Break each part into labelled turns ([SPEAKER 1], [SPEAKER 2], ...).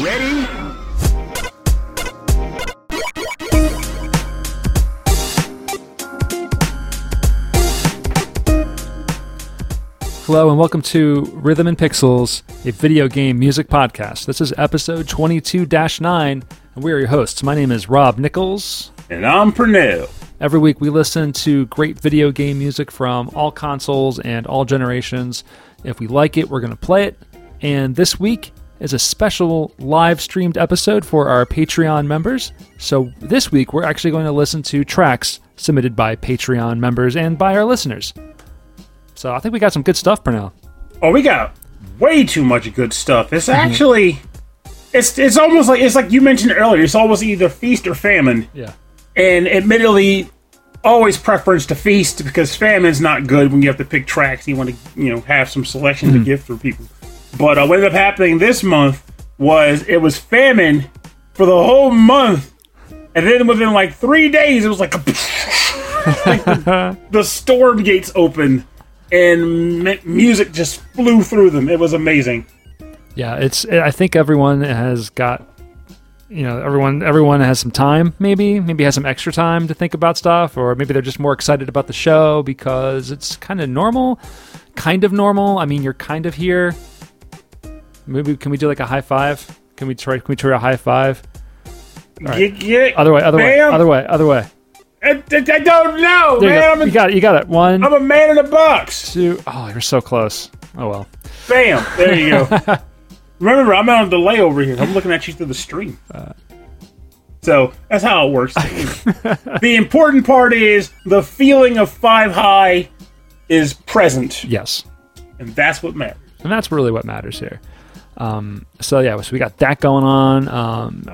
[SPEAKER 1] Ready?
[SPEAKER 2] Hello and welcome to Rhythm and Pixels, a video game music podcast. This is episode 22 9, and we are your hosts. My name is Rob Nichols.
[SPEAKER 1] And I'm Pernell.
[SPEAKER 2] Every week we listen to great video game music from all consoles and all generations. If we like it, we're going to play it. And this week is a special live streamed episode for our Patreon members. So this week we're actually going to listen to tracks submitted by Patreon members and by our listeners. So I think we got some good stuff, Pernell.
[SPEAKER 1] Oh, we got way too much good stuff. It's mm-hmm. actually, it's it's almost like it's like you mentioned earlier. It's almost either feast or famine.
[SPEAKER 2] Yeah.
[SPEAKER 1] And admittedly, always preference to feast because famine's not good when you have to pick tracks. You want to you know have some selection to mm-hmm. give for people. But uh, what ended up happening this month was it was famine for the whole month, and then within like three days, it was like, a like the, the storm gates opened and m- music just flew through them. It was amazing.
[SPEAKER 2] Yeah, it's. I think everyone has got, you know, everyone everyone has some time. Maybe maybe has some extra time to think about stuff, or maybe they're just more excited about the show because it's kind of normal, kind of normal. I mean, you're kind of here. Maybe can we do like a high five? Can we try? Can we try a high five?
[SPEAKER 1] Yeah.
[SPEAKER 2] Other way, other way, other way, other way.
[SPEAKER 1] I, I- don't know,
[SPEAKER 2] There you,
[SPEAKER 1] man.
[SPEAKER 2] go.
[SPEAKER 1] I'm a,
[SPEAKER 2] you got it. You got it. One,
[SPEAKER 1] I'm a man in a box.
[SPEAKER 2] two. Oh, you're so close. Oh well.
[SPEAKER 1] Bam. There you go. Remember, I'm on a delay over here. I'm looking at you through the stream. Uh. so that's how it works. the important part is the feeling of five high is present,
[SPEAKER 2] Yes.
[SPEAKER 1] and that's what matters.
[SPEAKER 2] and that's really what matters here. Um, so yeah, so we got that going on. Um,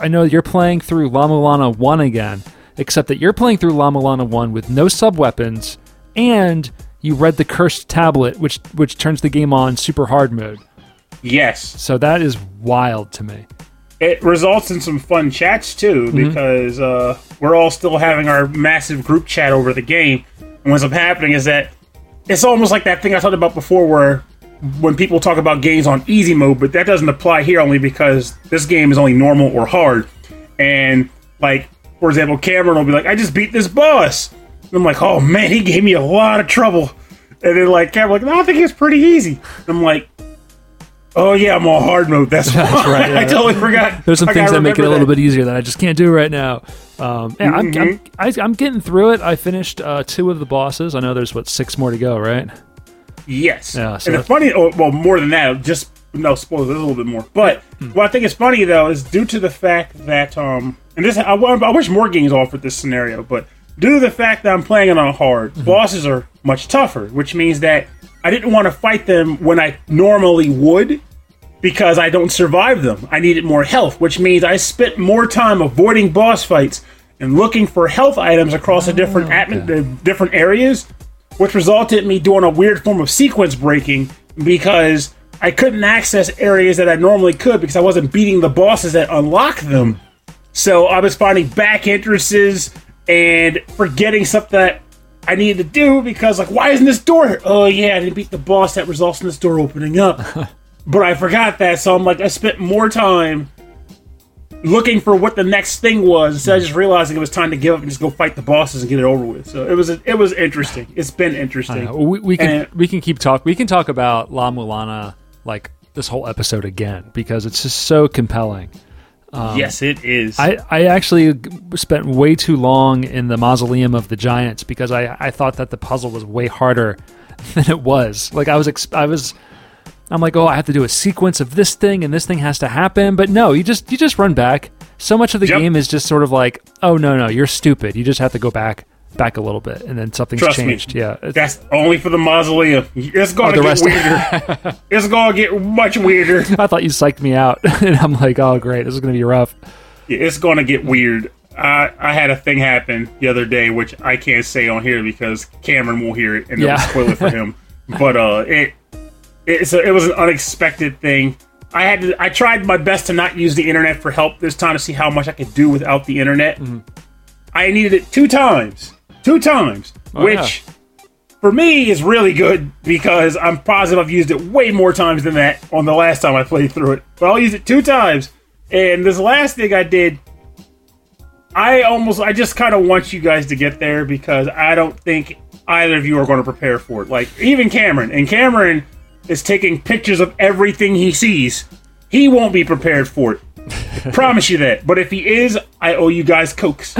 [SPEAKER 2] I- know you're playing through La Mulana One again, except that you're playing through La Mulana One with no sub weapons, and you read the cursed tablet, which which turns the game on super hard mode.
[SPEAKER 1] Yes.
[SPEAKER 2] So that is wild to me.
[SPEAKER 1] it results in some fun chats too
[SPEAKER 2] Mm-hmm.
[SPEAKER 1] because uh, we're all still having our massive group chat over the game. And what's up happening is that it's almost like that thing I talked about before, where when people talk about games on easy mode, but that doesn't apply here only because this game is only normal or hard. And like, for example, Cameron will be like, "I just beat this boss." And I'm like, "Oh man, he gave me a lot of trouble." And then like Cameron, like, "No, I think it's pretty easy." And I'm like. Oh yeah, I'm on hard mode. That's,
[SPEAKER 2] That's right, yeah.
[SPEAKER 1] I totally forgot.
[SPEAKER 2] There's some
[SPEAKER 1] I
[SPEAKER 2] things that make it a little
[SPEAKER 1] that.
[SPEAKER 2] bit easier that I just can't do right now. Um, yeah, I'm, I'm,
[SPEAKER 1] Mm-hmm.
[SPEAKER 2] I'm getting through it. I finished uh, two of the bosses. I know there's what six more to go, right?
[SPEAKER 1] Yes.
[SPEAKER 2] Yeah, so
[SPEAKER 1] and the funny, oh, well, more than that, just no spoilers. A little bit more. But
[SPEAKER 2] Hmm.
[SPEAKER 1] what I think is funny though is due to the fact that um, and this I, I wish more games offered this scenario, but due to the fact that I'm playing it on hard,
[SPEAKER 2] Mm-hmm.
[SPEAKER 1] bosses are much tougher, which means that I didn't want to fight them when I normally would. Because I don't survive them. I needed more health, which means I spent more time avoiding boss fights and looking for health items across the different atmo- the different areas which resulted in me doing a weird form of sequence breaking because I couldn't access areas that I normally could because I wasn't beating the bosses that unlock them. So I was finding back entrances and forgetting stuff that I needed to do because, like, why isn't this door here? Oh, yeah, I didn't beat the boss that results in this door opening up. but I forgot that, so I'm like, I spent more time looking for what the next thing was instead of just realizing it was time to give up and just go fight the bosses and get it over with. So it was it was interesting. It's been interesting.
[SPEAKER 2] We, we can
[SPEAKER 1] And-
[SPEAKER 2] we can keep talk. We can talk about La Mulana like this whole episode again because it's just so compelling.
[SPEAKER 1] Um, yes, it is.
[SPEAKER 2] I, I actually spent way too long in the mausoleum of the giants because I, I thought that the puzzle was way harder than it was. Like I was ex- I was I'm like, oh, I have to do a sequence of this thing and this thing has to happen. But no, you just you just run back. So much of the
[SPEAKER 1] Yep.
[SPEAKER 2] game is just sort of like, oh no no, you're stupid. You just have to go back back a little bit and then something's
[SPEAKER 1] Trust me.
[SPEAKER 2] changed. Yeah,
[SPEAKER 1] That's only for the mausoleum. It's going
[SPEAKER 2] Oh,
[SPEAKER 1] get
[SPEAKER 2] rest-
[SPEAKER 1] weirder. it's going to get much weirder.
[SPEAKER 2] I thought you psyched me out, and I'm like, oh great, this is gonna be rough.
[SPEAKER 1] Yeah, It's going to get weird. I, I had a thing happen the other day, which I can't say on here because Cameron will hear it and
[SPEAKER 2] Yeah.
[SPEAKER 1] it'll spoil it for him. but uh, it it's a, it was an unexpected thing. I had to. I tried my best to not use the internet for help this time to see how much I could do without the internet.
[SPEAKER 2] Mm-hmm.
[SPEAKER 1] I needed it two times, two times,
[SPEAKER 2] Oh,
[SPEAKER 1] which for me is really good because I'm positive I've used it way more times than that on the last time I played through it. But I'll use it two times. And this last thing I did, I almost, I just kind of want you guys to get there because I don't think either of you are going to prepare for it. Like, even Cameron. And Cameron is taking pictures of everything he sees. He won't be prepared for it. Promise you that. But if he is, I owe you guys cokes.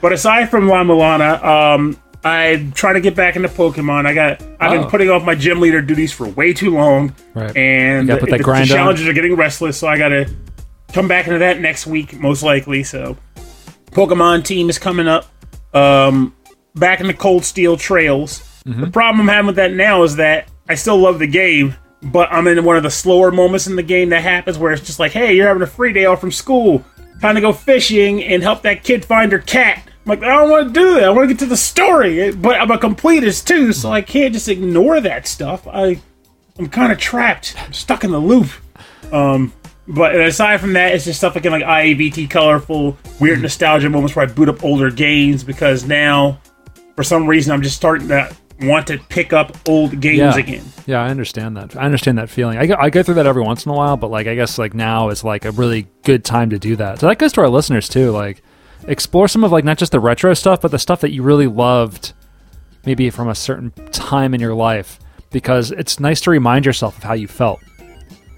[SPEAKER 1] but aside from La Mulana, um, I'm trying to get back into Pokemon. I got I've
[SPEAKER 2] Oh.
[SPEAKER 1] been putting off my gym leader duties for way too long,
[SPEAKER 2] Right.
[SPEAKER 1] and
[SPEAKER 2] You gotta put
[SPEAKER 1] the,
[SPEAKER 2] that grind
[SPEAKER 1] the
[SPEAKER 2] on.
[SPEAKER 1] challenges are getting restless. So I got to come back into that next week, most likely. So Pokemon team is coming up. Um, back in the Cold Steel Trails.
[SPEAKER 2] Mm-hmm.
[SPEAKER 1] The problem I'm having with that now is that I still love the game, but I'm in one of the slower moments in the game that happens where it's just like, hey, you're having a free day off from school. Time to go fishing and help that kid find her cat. I'm like, I don't want to do that. I want to get to the story. But I'm a completist too, so I can't just ignore that stuff. I, I'm kind of trapped. I'm stuck in the loop. Um, but aside from that, it's just stuff again like IABT colorful, weird nostalgia moments where I boot up older games because now, for some reason, I'm just starting to want to pick up old games
[SPEAKER 2] Yeah.
[SPEAKER 1] again.
[SPEAKER 2] Yeah, I understand that. I understand that feeling. I go, I go through that every once in a while, but like I guess like now is like a really good time to do that. So that goes to our listeners too. Like explore some of like not just the retro stuff, but the stuff that you really loved, maybe from a certain time in your life, because it's nice to remind yourself of how you felt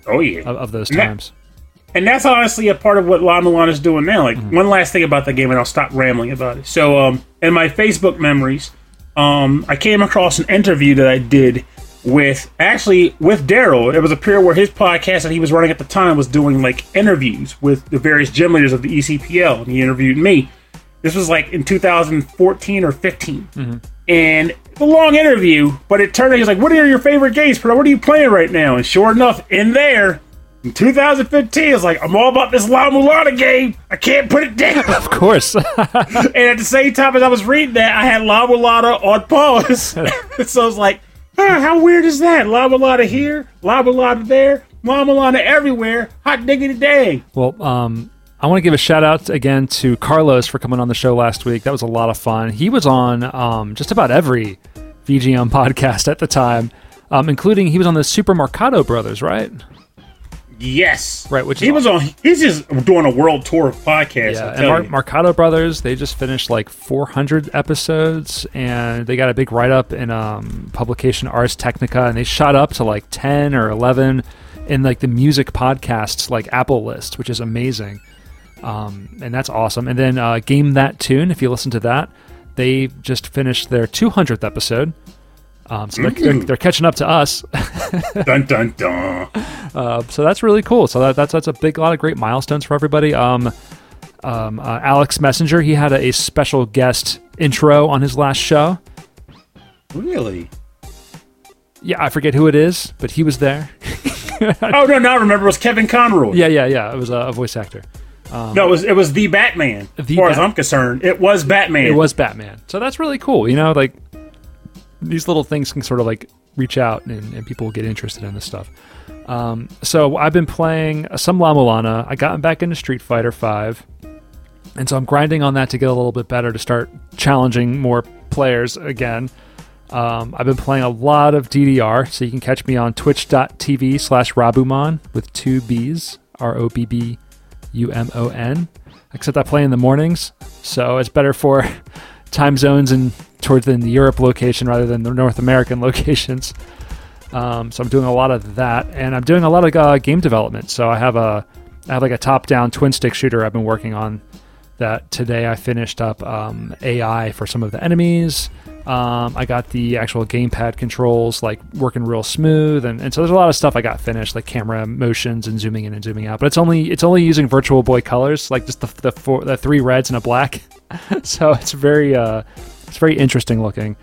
[SPEAKER 1] Oh yeah,
[SPEAKER 2] of, of those times.
[SPEAKER 1] and that's honestly a part of what La Mulana is doing now. Like one last thing about the game, and I'll stop rambling about it. So, um, in my Facebook memories, um, I came across an interview that I did with actually with Daryl. It was a period where his podcast that he was running at the time was doing like interviews with the various gym leaders of the ECPL, and he interviewed me. This was like in 2014 or 15. And it's a long interview, but it turned out he's like, What are your favorite games? Bro? What are you playing right now? And sure enough, in there, in 2015, it's like, I'm all about this La Mulana game. I can't put it down.
[SPEAKER 2] Of course.
[SPEAKER 1] and at the same time as I was reading that, I had La Mulana on pause. so I was like, huh, how weird is that? La Mulana here, La Mulana there, La Mulana everywhere. Hot diggity dang.
[SPEAKER 2] Well, um, I want to give a shout out again to Carlos for coming on the show last week. That was a lot of fun. He was on um, just about every VGM podcast at the time, um, including he was on the Super Marcato Brothers, right?
[SPEAKER 1] Yes.
[SPEAKER 2] Right, which is
[SPEAKER 1] he was on. He's just doing a world tour of podcasts.
[SPEAKER 2] Yeah, and Mar-
[SPEAKER 1] you.
[SPEAKER 2] Brothers, they just finished like 400 episodes, and they got a big write up in um, publication Ars Technica, and they shot up to like 10 or 11 in like the music podcasts like Apple list, which is amazing. Um, and that's awesome. And then uh, Game That Tune, if you listen to that, they just finished their 200th episode. Um, so they're, they're, they're catching up to us.
[SPEAKER 1] dun dun dun.
[SPEAKER 2] Uh, so that's really cool. So that, that's that's a big lot of great milestones for everybody. Um, um, uh, Alex Messenger, he had a, a special guest intro on his last show.
[SPEAKER 1] Really?
[SPEAKER 2] Yeah, I forget who it is, but he was there.
[SPEAKER 1] Oh no, now I remember it was Kevin Conroy.
[SPEAKER 2] yeah, yeah, yeah. It was a, a voice actor.
[SPEAKER 1] No, it was it was the Batman. as
[SPEAKER 2] The
[SPEAKER 1] far as I'm concerned, it was Batman.
[SPEAKER 2] It was Batman. So that's really cool. You know, like these little things can sort of like reach out and, and people get interested in this stuff. Um, so I've been playing some La Mulana. I got back into Street Fighter Five, and so I'm grinding on that to get a little bit better to start challenging more players again. Um, I've been playing a lot of DDR, so you can catch me on twitch.tv slash Robbumon with two B's, R O B B U M O N. Except I play in the mornings, so it's better for time zones and towards the Europe location rather than the North American locations. Um, so I'm doing a lot of that, and I'm doing a lot of uh, game development. So I have a, I have like a top-down twin stick shooter I've been working on. That today I finished up um, AI for some of the enemies. Um, I got the actual gamepad controls like working real smooth, and, and so there's a lot of stuff I got finished, like camera motions and zooming in and zooming out. But it's only it's only using Virtual Boy colors, like just the the, four, the three reds and a black. so it's very uh, it's very interesting looking.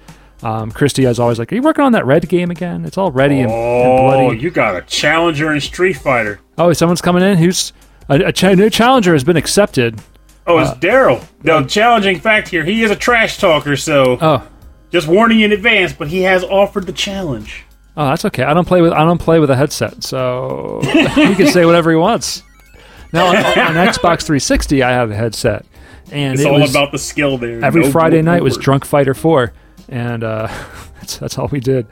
[SPEAKER 2] Um, Christy is always like, "Are you working on that red game again? It's all ready and, and
[SPEAKER 1] Oh, you got a challenger in Street Fighter.
[SPEAKER 2] oh, someone's coming in. Who's a, a cha- new challenger has been accepted.
[SPEAKER 1] Oh, it's Daryl. The challenging fact here, he is a trash talker, so
[SPEAKER 2] Oh,
[SPEAKER 1] just warning you in advance, but he has offered the challenge.
[SPEAKER 2] Oh, that's okay. I don't play with I don't play with a headset, so he can say whatever he wants. Now on, on Xbox 360, I have a headset, and
[SPEAKER 1] It's
[SPEAKER 2] it
[SPEAKER 1] all
[SPEAKER 2] was
[SPEAKER 1] about the skill there.
[SPEAKER 2] every
[SPEAKER 1] No
[SPEAKER 2] Friday night was. Drunk Fighter 4, and uh, that's that's all we did.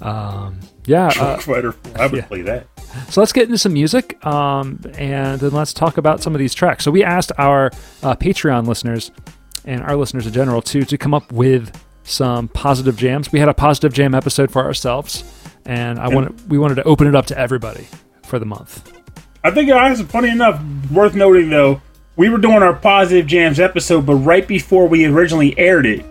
[SPEAKER 2] Um, yeah. Uh,
[SPEAKER 1] Fighter 4. I would
[SPEAKER 2] yeah.
[SPEAKER 1] play that.
[SPEAKER 2] so let's get into some music, um, and then let's talk about some of these tracks. So we asked our uh, Patreon listeners and our listeners in general to to come up with some positive jams. We had a positive jam episode for ourselves, and I wanted we wanted to open it up to everybody for the month.
[SPEAKER 1] I think guys, funny enough, worth noting though, we were doing our positive jams episode, but right before we originally aired it,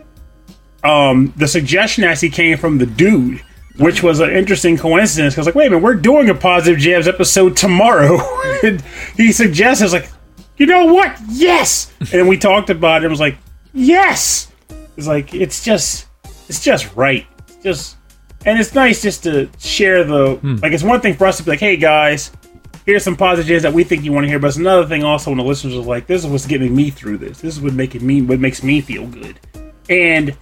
[SPEAKER 1] um, the suggestion actually came from the dude, which was an interesting coincidence. Because like, wait a minute, we're doing a positive jams episode tomorrow. and he suggested, I was like, you know what? Yes. and we talked about it. and was like, yes. It's like it's just, it's just right. It's just, and it's nice just to share the like. It's one thing for us to be like, hey guys, here's some positives that we think you want to hear. But it's another thing also when the listeners are like, this is what's getting me through this. This is what making me what makes me feel good. And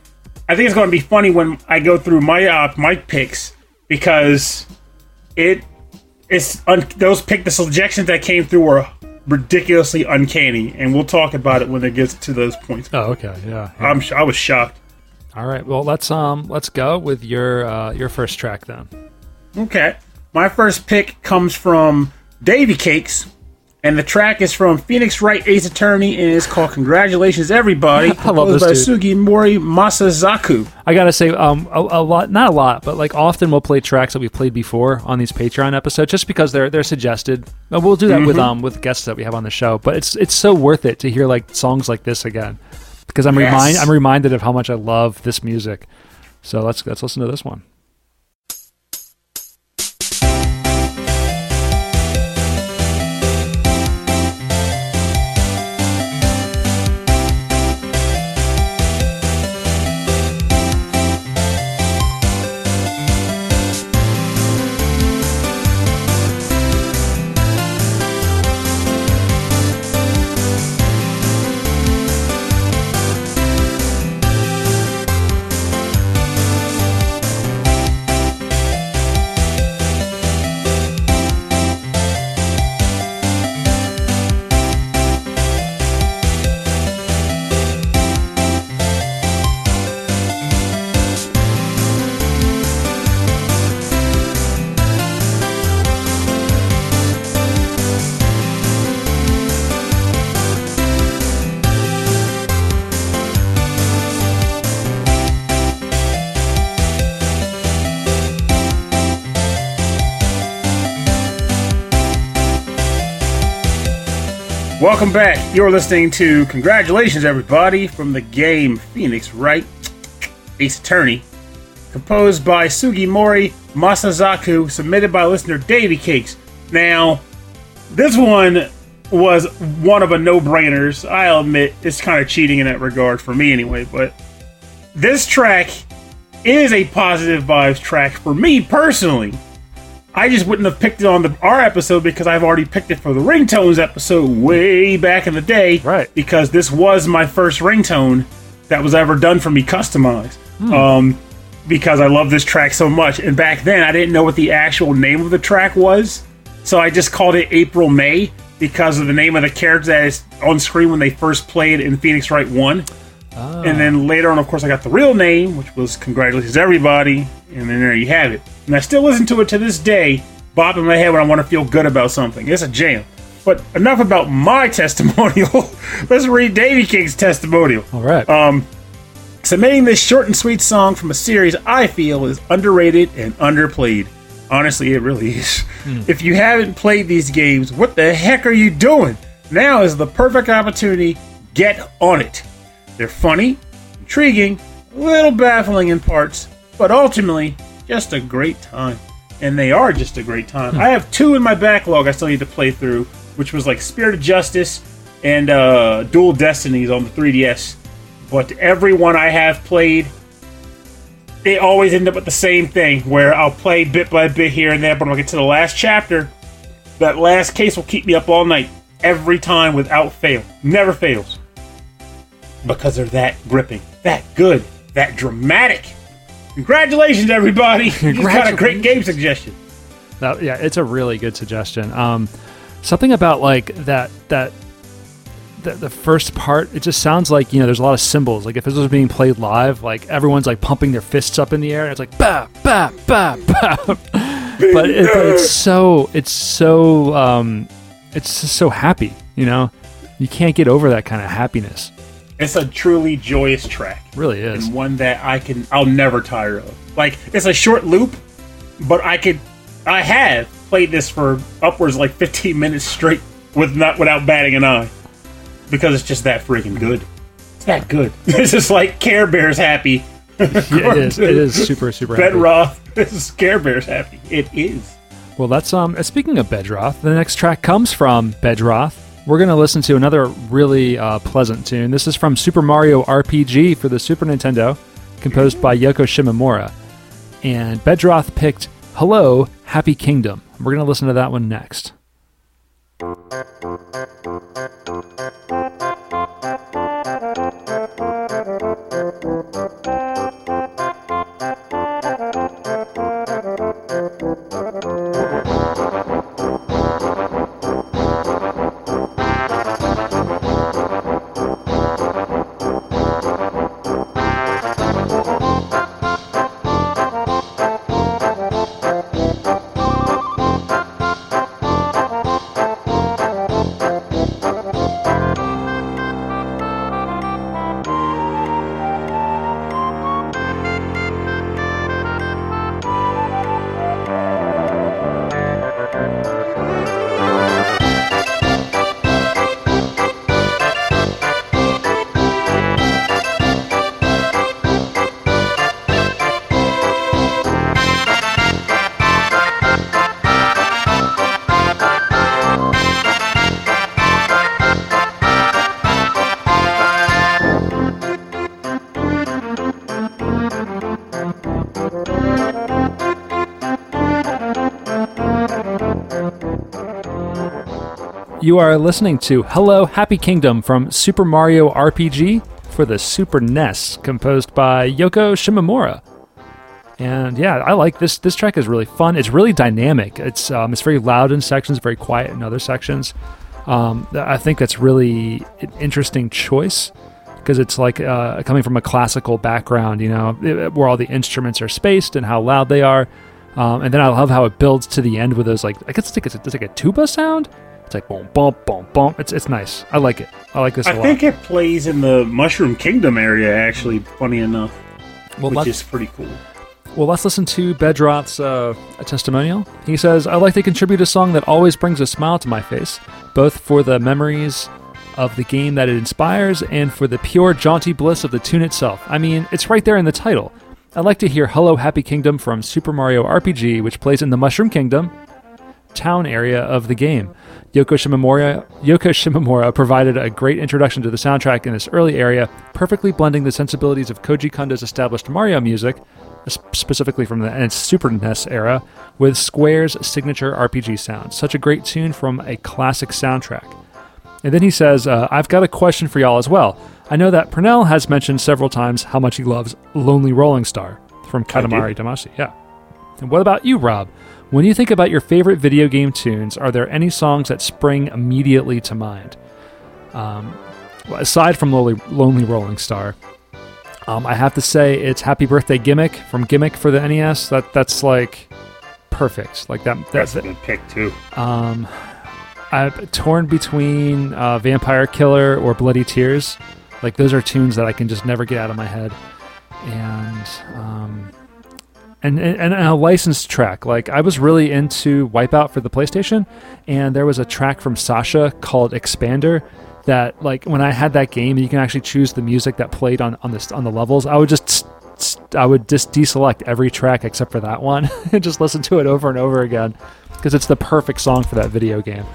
[SPEAKER 1] I think it's going to be funny when I go through my uh, my picks because it it's un- those pick the suggestions that came through were ridiculously uncanny, and we'll talk about it when it gets to those points.
[SPEAKER 2] Oh, okay, yeah.
[SPEAKER 1] I'm sh- I was shocked.
[SPEAKER 2] All right, well let's um let's go with your uh, your first track then.
[SPEAKER 1] Okay. My first pick comes from Davy Cakes, and the track is from Phoenix Wright Ace Attorney, and it's called Congratulations Everybody.
[SPEAKER 2] I love this
[SPEAKER 1] by Sugimori Masakazu.
[SPEAKER 2] I gotta say, um, a, a lot, not a lot, but like often we'll play tracks that we've played before on these Patreon episodes, just because they're they're suggested. Uh, We'll do that with um with guests that we have on the show, but it's it's so worth it to hear like songs like this again, because I'm
[SPEAKER 1] Yes.
[SPEAKER 2] remind I'm reminded of how much I love this music. So let's let's listen to this one.
[SPEAKER 1] Welcome back. You're listening to Congratulations Everybody from the game Phoenix Wright Ace Attorney, composed by Sugimori Masakazu, submitted by listener Davy Cakes. Now, this one was one of a no-brainers. I'll admit it's kind of cheating in that regard for me anyway, but this track is a positive vibes track for me personally. I just wouldn't have picked it on the our episode because I've already picked it for the ringtones episode way back in the day.
[SPEAKER 2] Right.
[SPEAKER 1] Because this was my first ringtone that was ever done for me customized. Um, because I love this track so much, and back then I didn't know what the actual name of the track was, so I just called it April May because of the name of the character that is on screen when they first played in Phoenix Wright One. Oh. And then later on, of course, I got the real name, which was Congratulations Everybody. And then there you have it. And I still listen to it to this day, bobbing my head when I want to feel good about something. It's a jam. But enough about my testimonial. Let's read Davy King's testimonial.
[SPEAKER 2] All right.
[SPEAKER 1] Um, submitting this short and sweet song from a series I feel is underrated and underplayed. Honestly, it really is. If you haven't played these games, what the heck are you doing? Now is the perfect opportunity. Get on it. They're funny, intriguing, a little baffling in parts, but ultimately just a great time. And they are just a great time. I have two in my backlog I still need to play through, which was like Spirit of Justice and uh, Dual Destinies on the 3DS. But every one I have played, they always end up with the same thing where I'll play bit by bit here and there, but when I get to the last chapter, that last case will keep me up all night. Every time without fail. Never fails. Because they're that gripping, that good, that dramatic. Congratulations, everybody! You got a great game suggestion.
[SPEAKER 2] That, yeah, it's a really good suggestion. Um, something about like that that the, the first part, it just sounds like you know there's a lot of symbols. Like if this was being played live, like everyone's like pumping their fists up in the air, and it's like ba ba ba ba. but it, it's so it's so um, it's just so happy. You know, you can't get over that kind of happiness.
[SPEAKER 1] It's a truly joyous track.
[SPEAKER 2] It really is.
[SPEAKER 1] and one that I can I'll never tire of. Like it's a short loop, but I could I have played this for upwards like 15 minutes straight with not without batting an eye because it's just that freaking good. It's that good. It's just like Care Bears happy.
[SPEAKER 2] Yeah, it is. It is super super happy.
[SPEAKER 1] Bedroth This is Care Bears happy. It is.
[SPEAKER 2] Well, that's um. uh, Speaking of Bedroth, the next track comes from Bedroth. We're gonna listen to another really uh, pleasant tune. This is from Super Mario RPG for the Super Nintendo, composed by Yoko Shimomura. And Bedroth picked "Hello, Happy Kingdom." We're gonna listen to that one next. You are listening to Hello Happy Kingdom from Super Mario RPG for the Super NES, composed by Yoko Shimomura. And yeah, I like this. This track is really fun. It's really dynamic. It's um, it's very loud in sections, very quiet in other sections. Um, I think that's really an interesting choice because it's like uh, coming from a classical background, you know, where all the instruments are spaced and how loud they are. Um, and then I love how it builds to the end with those like I guess it's like it's, it's like a tuba sound. It's like boom, boom, boom, boom. It's it's nice. I like it. I like this a
[SPEAKER 1] I
[SPEAKER 2] lot.
[SPEAKER 1] I think it plays in the Mushroom Kingdom area actually, funny enough,
[SPEAKER 2] well,
[SPEAKER 1] which is pretty cool.
[SPEAKER 2] well, let's listen to Bedroth's uh, testimonial. He says, "I like to contribute a song that always brings a smile to my face, both for the memories of the game that it inspires and for the pure jaunty bliss of the tune itself. I mean, it's right there in the title." I'd like to hear Hello Happy Kingdom from Super Mario RPG, which plays in the Mushroom Kingdom town area of the game. Yoko Shimomura, Yoko Shimomura provided a great introduction to the soundtrack in this early area, perfectly blending the sensibilities of Koji Kondo's established Mario music, specifically from the Super NES era, with Square's signature RPG sound. Such a great tune from a classic soundtrack. And then he says, uh, I've got a question for y'all as well. I know that Pernell has mentioned several times how much he loves Lonely Rolling Star from Katamari Damacy. Yeah. And what about you, Rob? When you think about your favorite video game tunes, are there any songs that spring immediately to mind? Um, aside from Lonely, Lonely Rolling Star, um, I have to say it's Happy Birthday Gimmick from Gimmick for the NES. That that's like perfect. Like that.
[SPEAKER 1] That's
[SPEAKER 2] That,
[SPEAKER 1] a good pick too.
[SPEAKER 2] um, I'm torn between uh, Vampire Killer or Bloody Tears. Like those are tunes that I can just never get out of my head, and um, and and, and a licensed track. Like I was really into Wipeout for the PlayStation, and there was a track from Sasha called Xpander. That like when I had that game, you can actually choose the music that played on on this on the levels. I would just I would just deselect every track except for that one and just listen to it over and over again because it's the perfect song for that video game.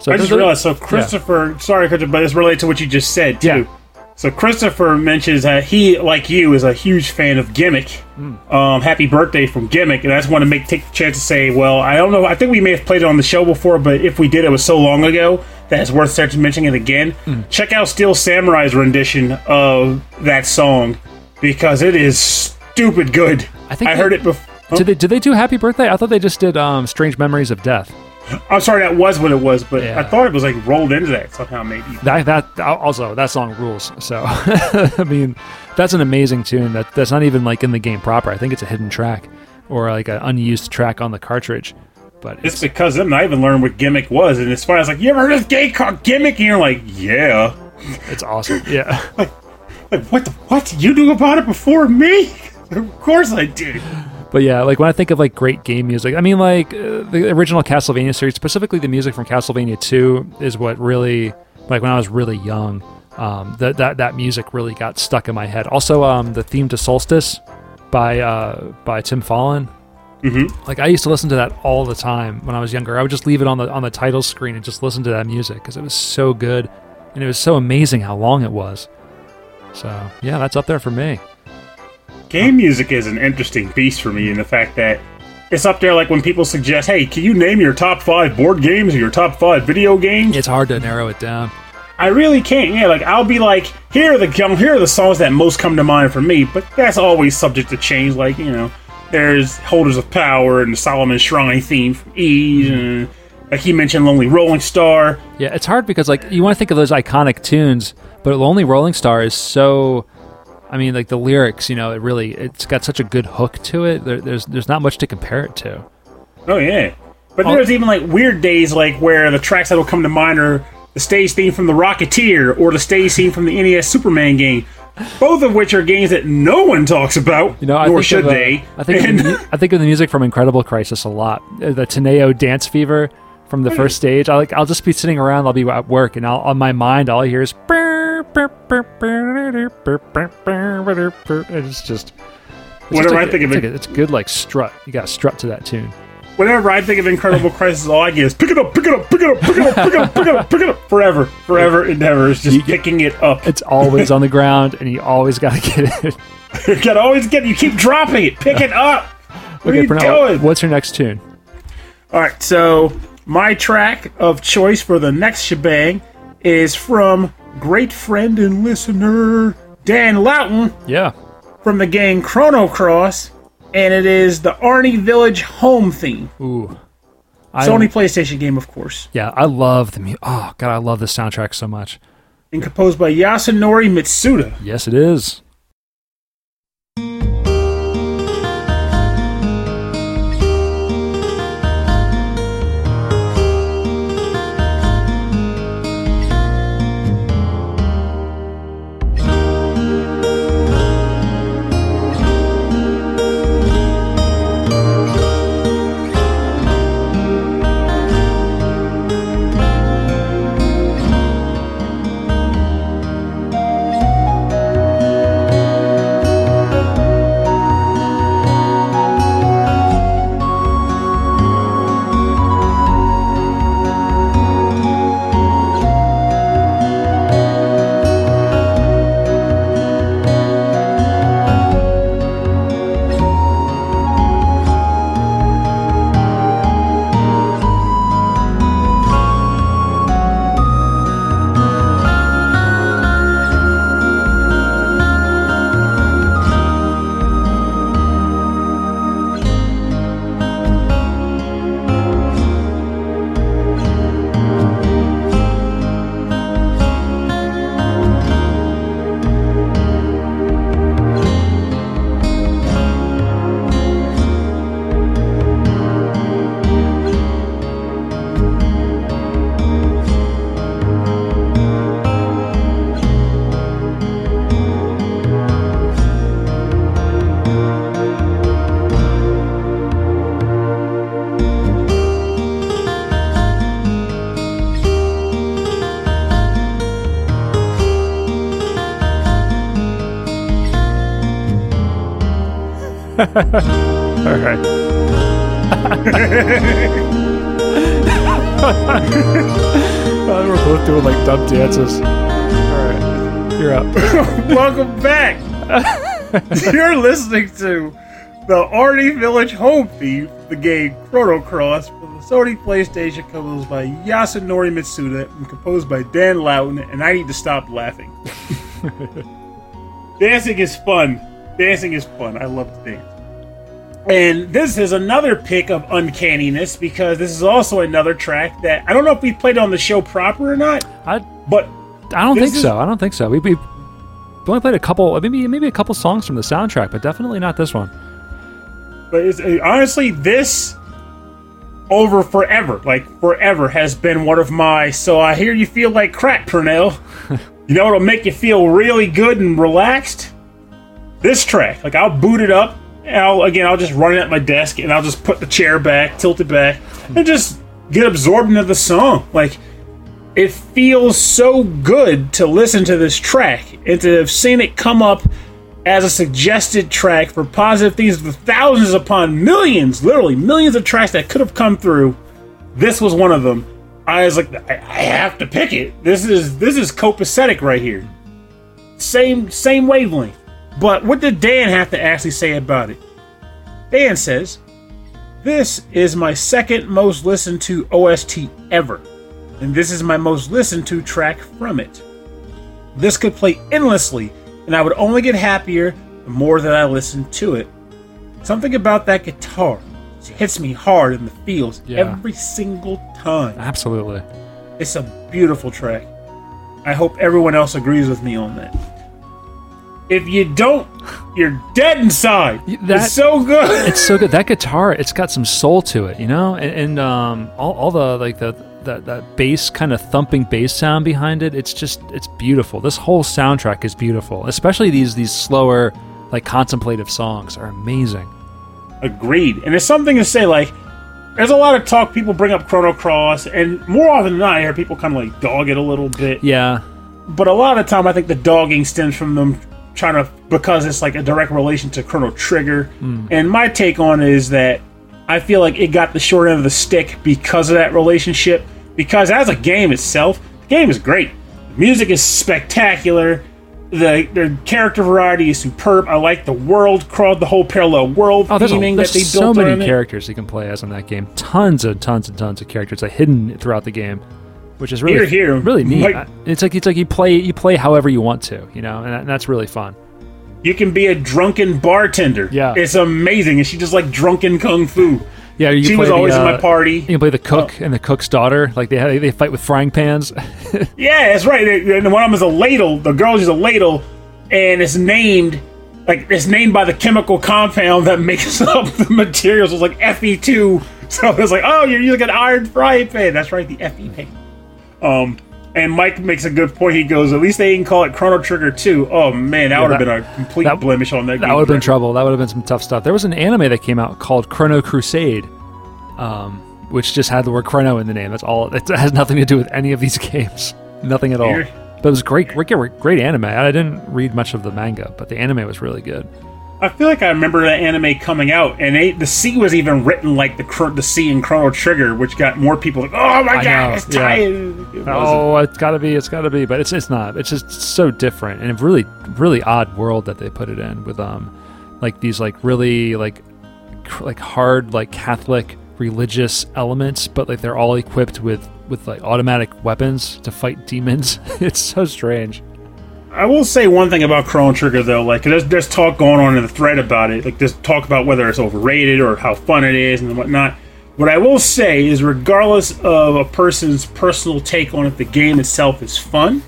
[SPEAKER 2] So
[SPEAKER 1] I just realized. So Christopher, sorry, Christopher, but it's related to what you just said too.
[SPEAKER 2] Yeah.
[SPEAKER 1] So Christopher mentions that he, like you, is a huge fan of Gimmick.
[SPEAKER 2] Hmm.
[SPEAKER 1] Um, happy birthday from Gimmick, and I just want to make take the chance to say, well, I don't know. I think we may have played it on the show before, but if we did, it was so long ago that it's worth mentioning it again.
[SPEAKER 2] Hmm.
[SPEAKER 1] Check out Steel Samurai's rendition of that song because it is stupid good.
[SPEAKER 2] I think
[SPEAKER 1] I
[SPEAKER 2] they-
[SPEAKER 1] heard it before.
[SPEAKER 2] Did they did they do Happy Birthday? I thought they just did um, Strange Memories of Death.
[SPEAKER 1] I'm sorry, that was what it was, but
[SPEAKER 2] Yeah.
[SPEAKER 1] I thought it was like rolled into that somehow, maybe.
[SPEAKER 2] That that also that song rules. So I mean, that's an amazing tune. That that's not even like in the game proper. I think it's a hidden track or like an unused track on the cartridge. But
[SPEAKER 1] It's
[SPEAKER 2] it's,
[SPEAKER 1] because of them. I even learned what gimmick was, and as I was like, you ever heard of game called gimmick? And you're like, yeah.
[SPEAKER 2] it's awesome. Yeah.
[SPEAKER 1] Like, what the what? You knew about it before me? of course I did.
[SPEAKER 2] But yeah, like when I think of like great game music, I mean like uh, the original Castlevania series, specifically the music from Castlevania 2 is what really like when I was really young, um, that that that music really got stuck in my head. Also, um, the theme to Solstice by uh, by Tim Follin.
[SPEAKER 1] Mhm.
[SPEAKER 2] Like I used to listen to that all the time when I was younger. I would just leave it on the on the title screen and just listen to that music because it was so good and it was so amazing how long it was. So yeah, that's up there for me.
[SPEAKER 1] Game music is an interesting beast for me in the fact that it's up there like when people suggest, hey, can you name your top five board games or your top five video games?
[SPEAKER 2] It's hard to narrow it down.
[SPEAKER 1] I really can't. Yeah, like I'll be like, here are the um, here are the songs that most come to mind for me, but that's always subject to change. Like you know, there's Holders of Power and the Solomon Shrine theme from mm-hmm. Eve, and like he mentioned, Lonely Rolling Star.
[SPEAKER 2] Yeah, it's hard because like you want to think of those iconic tunes, but Lonely Rolling Star is so. I mean, like the lyrics, you know, it really it's got such a good hook to it. There, there's there's not much to compare it to.
[SPEAKER 1] Oh yeah, but
[SPEAKER 2] Oh.
[SPEAKER 1] there's even like weird days like where the tracks that'll come to mind are the stage theme from the Rocketeer or the stage theme from the NES Superman game. Both of which are games that no one talks about,
[SPEAKER 2] You know, I
[SPEAKER 1] nor
[SPEAKER 2] think
[SPEAKER 1] should
[SPEAKER 2] of, uh,
[SPEAKER 1] they.
[SPEAKER 2] I think of the, I think of the music from Incredible Crisis a lot. Uh, The Teneo Dance Fever from the first stage. I like I'll just be sitting around. I'll be at work, and I'll, on my mind, all I hear is. It's just. It's
[SPEAKER 1] Whenever
[SPEAKER 2] just
[SPEAKER 1] I
[SPEAKER 2] like-
[SPEAKER 1] think of
[SPEAKER 2] it's
[SPEAKER 1] it-
[SPEAKER 2] like a- it's good like strut. You got to strut to that tune.
[SPEAKER 1] Whenever I think of Incredible Crisis, all I get is pick it up, pick it up, pick it up, pick it up, pick it up, pick it up, pick it up, forever, forever and ever. It's just picking it up.
[SPEAKER 2] It's always on the ground, and you always got to get it.
[SPEAKER 1] You gotta always get. It. You keep dropping it. Pick it up. What are you
[SPEAKER 2] Pernell,
[SPEAKER 1] doing?
[SPEAKER 2] what's your next tune?
[SPEAKER 1] All right, so my track of choice for the next shebang is from great friend and listener Dan Loughton
[SPEAKER 2] Yeah.
[SPEAKER 1] from the game Chrono Cross, and it is the Arni Village home theme.
[SPEAKER 2] Ooh. I
[SPEAKER 1] Sony PlayStation game, of course,
[SPEAKER 2] Yeah, I love the music. Oh god, I love the soundtrack so much.
[SPEAKER 1] and composed by Yasunori Mitsuda.
[SPEAKER 2] Yes, it is. All right. Oh, we're both doing like dumb dances. All right, you're up.
[SPEAKER 1] Welcome back. You're listening to the Arni Village home theme, the game Chrono Cross for the Sony PlayStation, composed by Yasunori Mitsuda and composed by Dan Loughton. And I need to stop laughing. Dancing is fun. Dancing is fun. I love to dance. And this is another pick of uncanniness because this is also another track that I don't know if we played on the show proper or not,
[SPEAKER 2] I
[SPEAKER 1] but
[SPEAKER 2] I don't think
[SPEAKER 1] is-
[SPEAKER 2] so. I don't think so. We, we only played a couple, maybe maybe a couple songs from the soundtrack, but definitely not this one.
[SPEAKER 1] but it's, honestly this over forever, like forever, has been one of my. So I hear you feel like crap, Pernell. you know what'll make you feel really good and relaxed? This track. Like I'll boot it up. I'll again. I'll just run it at my desk and I'll just put the chair back, tilt it back, and just get absorbed into the song. Like it feels so good to listen to this track and to have seen it come up as a suggested track for positive things with thousands upon millions, literally millions of tracks that could have come through. This was one of them. I was like, I, I have to pick it. This is this is copacetic right here. Same same wavelength. But what did Dan have to actually say about it? Dan says, "This is my second most listened to OST ever, and this is my most listened to track from it. This could play endlessly, and I would only get happier the more that I listened to it. Something about that guitar it hits me hard in the feels
[SPEAKER 2] Yeah.
[SPEAKER 1] every single time.
[SPEAKER 2] Absolutely.
[SPEAKER 1] It's a beautiful track. I hope everyone else agrees with me on that. If you don't, you're dead inside.
[SPEAKER 2] that-
[SPEAKER 1] it's so good.
[SPEAKER 2] It's so good. That guitar, it's got some soul to it, you know, and, and um, all, all the like the that that bass kind of thumping bass sound behind it. It's just it's beautiful. This whole soundtrack is beautiful, especially these these slower like contemplative songs are amazing.
[SPEAKER 1] Agreed. And there's something to say, like, there's a lot of talk. People bring up Chrono Cross, and more often than not, I hear people kind of like dog it a little bit.
[SPEAKER 2] Yeah,
[SPEAKER 1] But a lot of the time, I think the dogging stems from them trying to because it's like a direct relation to Chrono Trigger. And my take on it is that I feel like it got the short end of the stick because of that relationship. Because as a game itself, the game is great. The music is spectacular. The, the character variety is superb. I like the world, crawled the whole parallel world
[SPEAKER 2] Oh, there's, a, there's
[SPEAKER 1] that they
[SPEAKER 2] so
[SPEAKER 1] built
[SPEAKER 2] many
[SPEAKER 1] around it.
[SPEAKER 2] characters you can play as in that game. Tons and tons and tons of characters are hidden throughout the game, which is really
[SPEAKER 1] Here, here.
[SPEAKER 2] really neat.
[SPEAKER 1] Like-
[SPEAKER 2] it's like it's like you play you play however you want to, you know, and, that, and that's really fun.
[SPEAKER 1] You can be a drunken bartender.
[SPEAKER 2] Yeah.
[SPEAKER 1] It's amazing. And she just like drunken kung fu.
[SPEAKER 2] Yeah, you
[SPEAKER 1] She was
[SPEAKER 2] the,
[SPEAKER 1] always in my
[SPEAKER 2] uh,
[SPEAKER 1] party.
[SPEAKER 2] You can play the cook and the cook's daughter. Like they have, they fight with frying pans.
[SPEAKER 1] Yeah, that's right. And one of them is a ladle. The girl is a ladle, and it's named like it's named by the chemical compound that makes up the materials. It's like Fe2. So it's like, oh, you're using an iron frying pan. That's right, the Fe pan. Um, and Mike makes a good point. He goes, at least they didn't call it Chrono Trigger 2. Oh man, that would have been a complete
[SPEAKER 2] that-
[SPEAKER 1] blemish on that. Game.
[SPEAKER 2] That would have been trouble. That would have been some tough stuff. There was an anime that came out called Chrono Crusade, um, which just had the word Chrono in the name. That's all. It has nothing to do with any of these games. Nothing at all. But it was great, great, great anime. I didn't read much of the manga, but the anime was really good.
[SPEAKER 1] I feel like I remember that anime coming out, and they, the C was even written like the Chro- the C in Chrono Trigger, which got more people like, "Oh my
[SPEAKER 2] I
[SPEAKER 1] god,
[SPEAKER 2] know,
[SPEAKER 1] it's
[SPEAKER 2] yeah.
[SPEAKER 1] tight!" It
[SPEAKER 2] oh, it's gotta be, it's gotta be, but it's it's not. It's just so different and a really really odd world that they put it in with um like these like really like cr- like hard like Catholic religious elements, but like they're all equipped with with like automatic weapons to fight demons. it's so strange.
[SPEAKER 1] I will say one thing about Chrono Trigger though, like there's there's talk going on in the thread about it, like there's talk about whether it's overrated or how fun it is and whatnot. What I will say is, regardless of a person's personal take on it, the game itself is fun.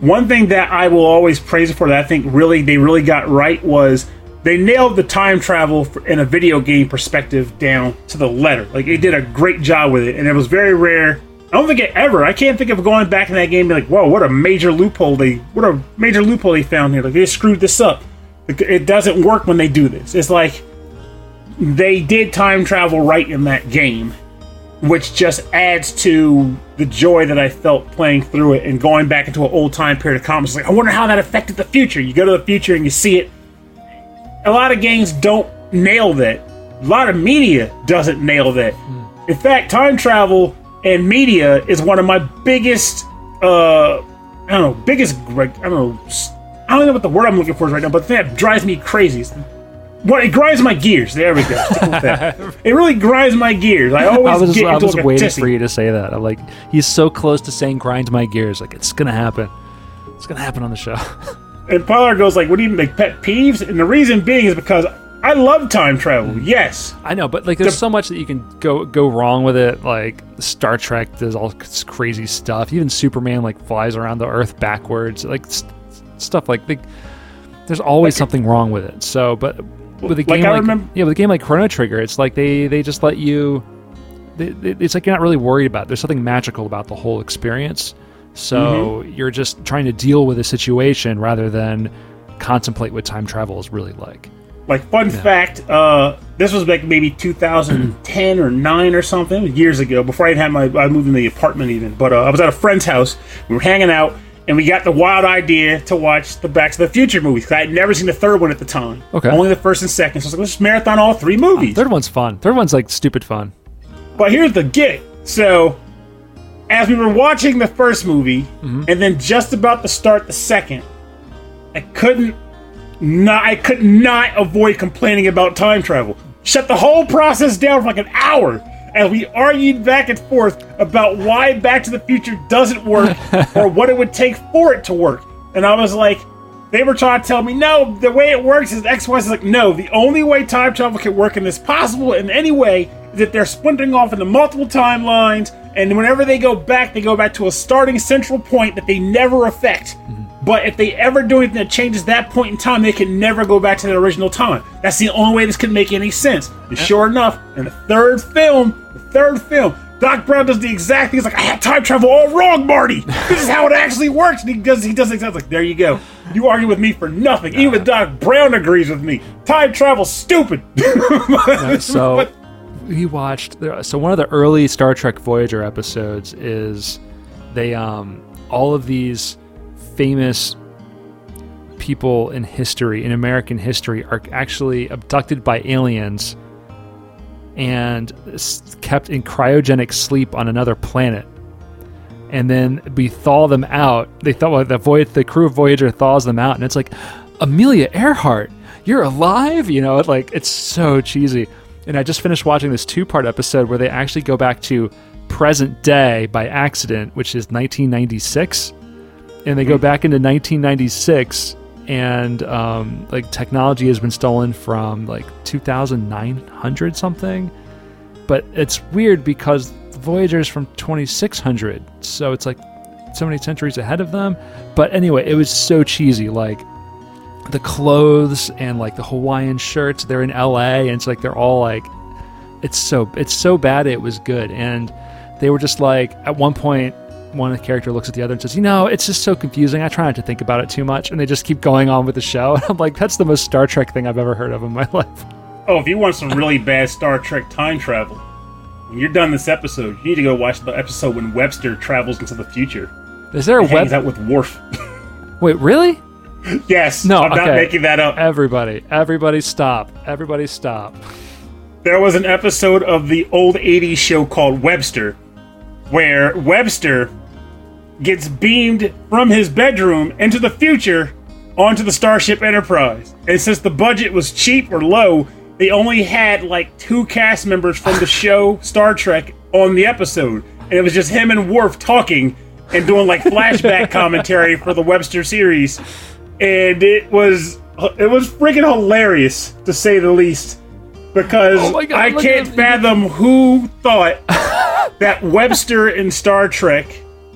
[SPEAKER 1] One thing that I will always praise for that I think really they really got right was they nailed the time travel in a video game perspective down to the letter. Like they did a great job with it, and it was very rare. I don't think it ever. I can't think of going back in that game and be like, "Whoa, what a major loophole they what a major loophole they found here." Like they screwed this up. It- doesn't work when they do this. It's like they did time travel right in that game, which just adds to the joy that I felt playing through it and going back into an old time period of comics. Like, I wonder how that affected the future. You go to the future and you see it. A lot of games don't nail that. A lot of media doesn't nail that. Hmm. In fact, time travel and media is one of my biggest, uh, I don't know, biggest, like, I don't know, I don't know what the word I'm looking for is right now, but the thing that drives me crazy is what it grinds my gears. There we go. Stick with that. it really grinds my gears. I always
[SPEAKER 2] I was
[SPEAKER 1] get
[SPEAKER 2] I was
[SPEAKER 1] like
[SPEAKER 2] waiting for you to say that. I'm like, he's so close to saying grinds my gears. Like it's gonna happen. It's gonna happen on the show.
[SPEAKER 1] And Pollard goes like, "What do you like pet peeves?" And the reason being is because I love time travel. Yes,
[SPEAKER 2] I know, but like, there's so much that you can go go wrong with it. Like Star Trek does all this crazy stuff. Even Superman like flies around the Earth backwards. Like st- stuff like, like there's always
[SPEAKER 1] Like-
[SPEAKER 2] something wrong with it. So, but with a game
[SPEAKER 1] I
[SPEAKER 2] like,
[SPEAKER 1] remember-
[SPEAKER 2] yeah, with a game like Chrono Trigger, it's like they they just let you. They, they- it's like you're not really worried about. It. There's something magical about the whole experience. So
[SPEAKER 1] Mm-hmm.
[SPEAKER 2] you're just trying to deal with a situation rather than contemplate what time travel is really like.
[SPEAKER 1] Like fun fact, uh, this was like maybe 2010 or nine or something, years ago. Before I had my, I moved in the apartment even. But uh, I was at a friend's house. We were hanging out, and we got the wild idea to watch the Back to the Future movies. I had never seen the third one at the time.
[SPEAKER 2] Okay.
[SPEAKER 1] only the first and second. So I was like, let's just marathon all three movies.
[SPEAKER 2] Third one's fun. Third one's like stupid fun.
[SPEAKER 1] But here's the gig. So, as we were watching the first movie,
[SPEAKER 2] Mm-hmm.
[SPEAKER 1] and then just about to start the second, I couldn't not I could not avoid complaining about time travel. Shut the whole process down for like an hour and we argued back and forth about why Back to the Future doesn't work or what it would take for it to work. And I was like, they were trying to tell me, no, the way it works is X, Y. Is like, no, the only way time travel can work in this possible in any way is that they're splintering off into multiple timelines, and whenever they go back, they go back to a starting central point that they never affect. Mm-hmm. But if they ever do anything that changes that point in time, they can never go back to their original time. That's the only way this could make any sense. And sure enough, in the third film, the third film, Doc Brown does the exact thing. He's like, I had time travel all wrong, Marty. This is how it actually works. And he does he does exactly like, there you go. You argue with me for nothing. Even Doc Brown agrees with me. Time travel's stupid.
[SPEAKER 2] So
[SPEAKER 1] But-
[SPEAKER 2] we watched. So one of the early Star Trek Voyager episodes is they um all of these famous people in history in American history are actually abducted by aliens and kept in cryogenic sleep on another planet. And then we thaw them out. They thought well, the voyage, the crew of Voyager thaws them out, and it's like Amelia Earhart, you're alive. You know, like it's so cheesy. And I just finished watching this two-part episode where they actually go back to present day by accident, which is 1996, and they go back into 1996 and um, like technology has been stolen from like 2900 something. But it's weird because the voyager's from 2600 so it's like so many centuries ahead of them. But anyway it was so cheesy like the clothes and like the hawaiian shirts they're in la and it's like they're all like it's so it's so bad it was good. And they were just like at one point one character looks at the other and says you know it's just so confusing i try not to think about it too much and they just keep going on with the show and i'm like that's the most star trek thing i've ever heard of in my life
[SPEAKER 1] oh, if you want some really bad Star Trek time travel, when you're done this episode, you need to go watch the episode when Webster travels into the future.
[SPEAKER 2] is there a
[SPEAKER 1] Hangs
[SPEAKER 2] web
[SPEAKER 1] out with Worf.
[SPEAKER 2] wait really
[SPEAKER 1] yes.
[SPEAKER 2] No,
[SPEAKER 1] I'm not making that up.
[SPEAKER 2] everybody everybody stop everybody stop
[SPEAKER 1] There was an episode of the old 80s show called Webster where Webster gets beamed from his bedroom into the future onto the Starship Enterprise. And since the budget was cheap or low, they only had like two cast members from the show Star Trek on the episode. And it was just him and Worf talking and doing like flashback commentary for the Webster series. And it was it was freaking hilarious to say the least because
[SPEAKER 2] Oh God,
[SPEAKER 1] I can't fathom who thought that Webster and Star Trek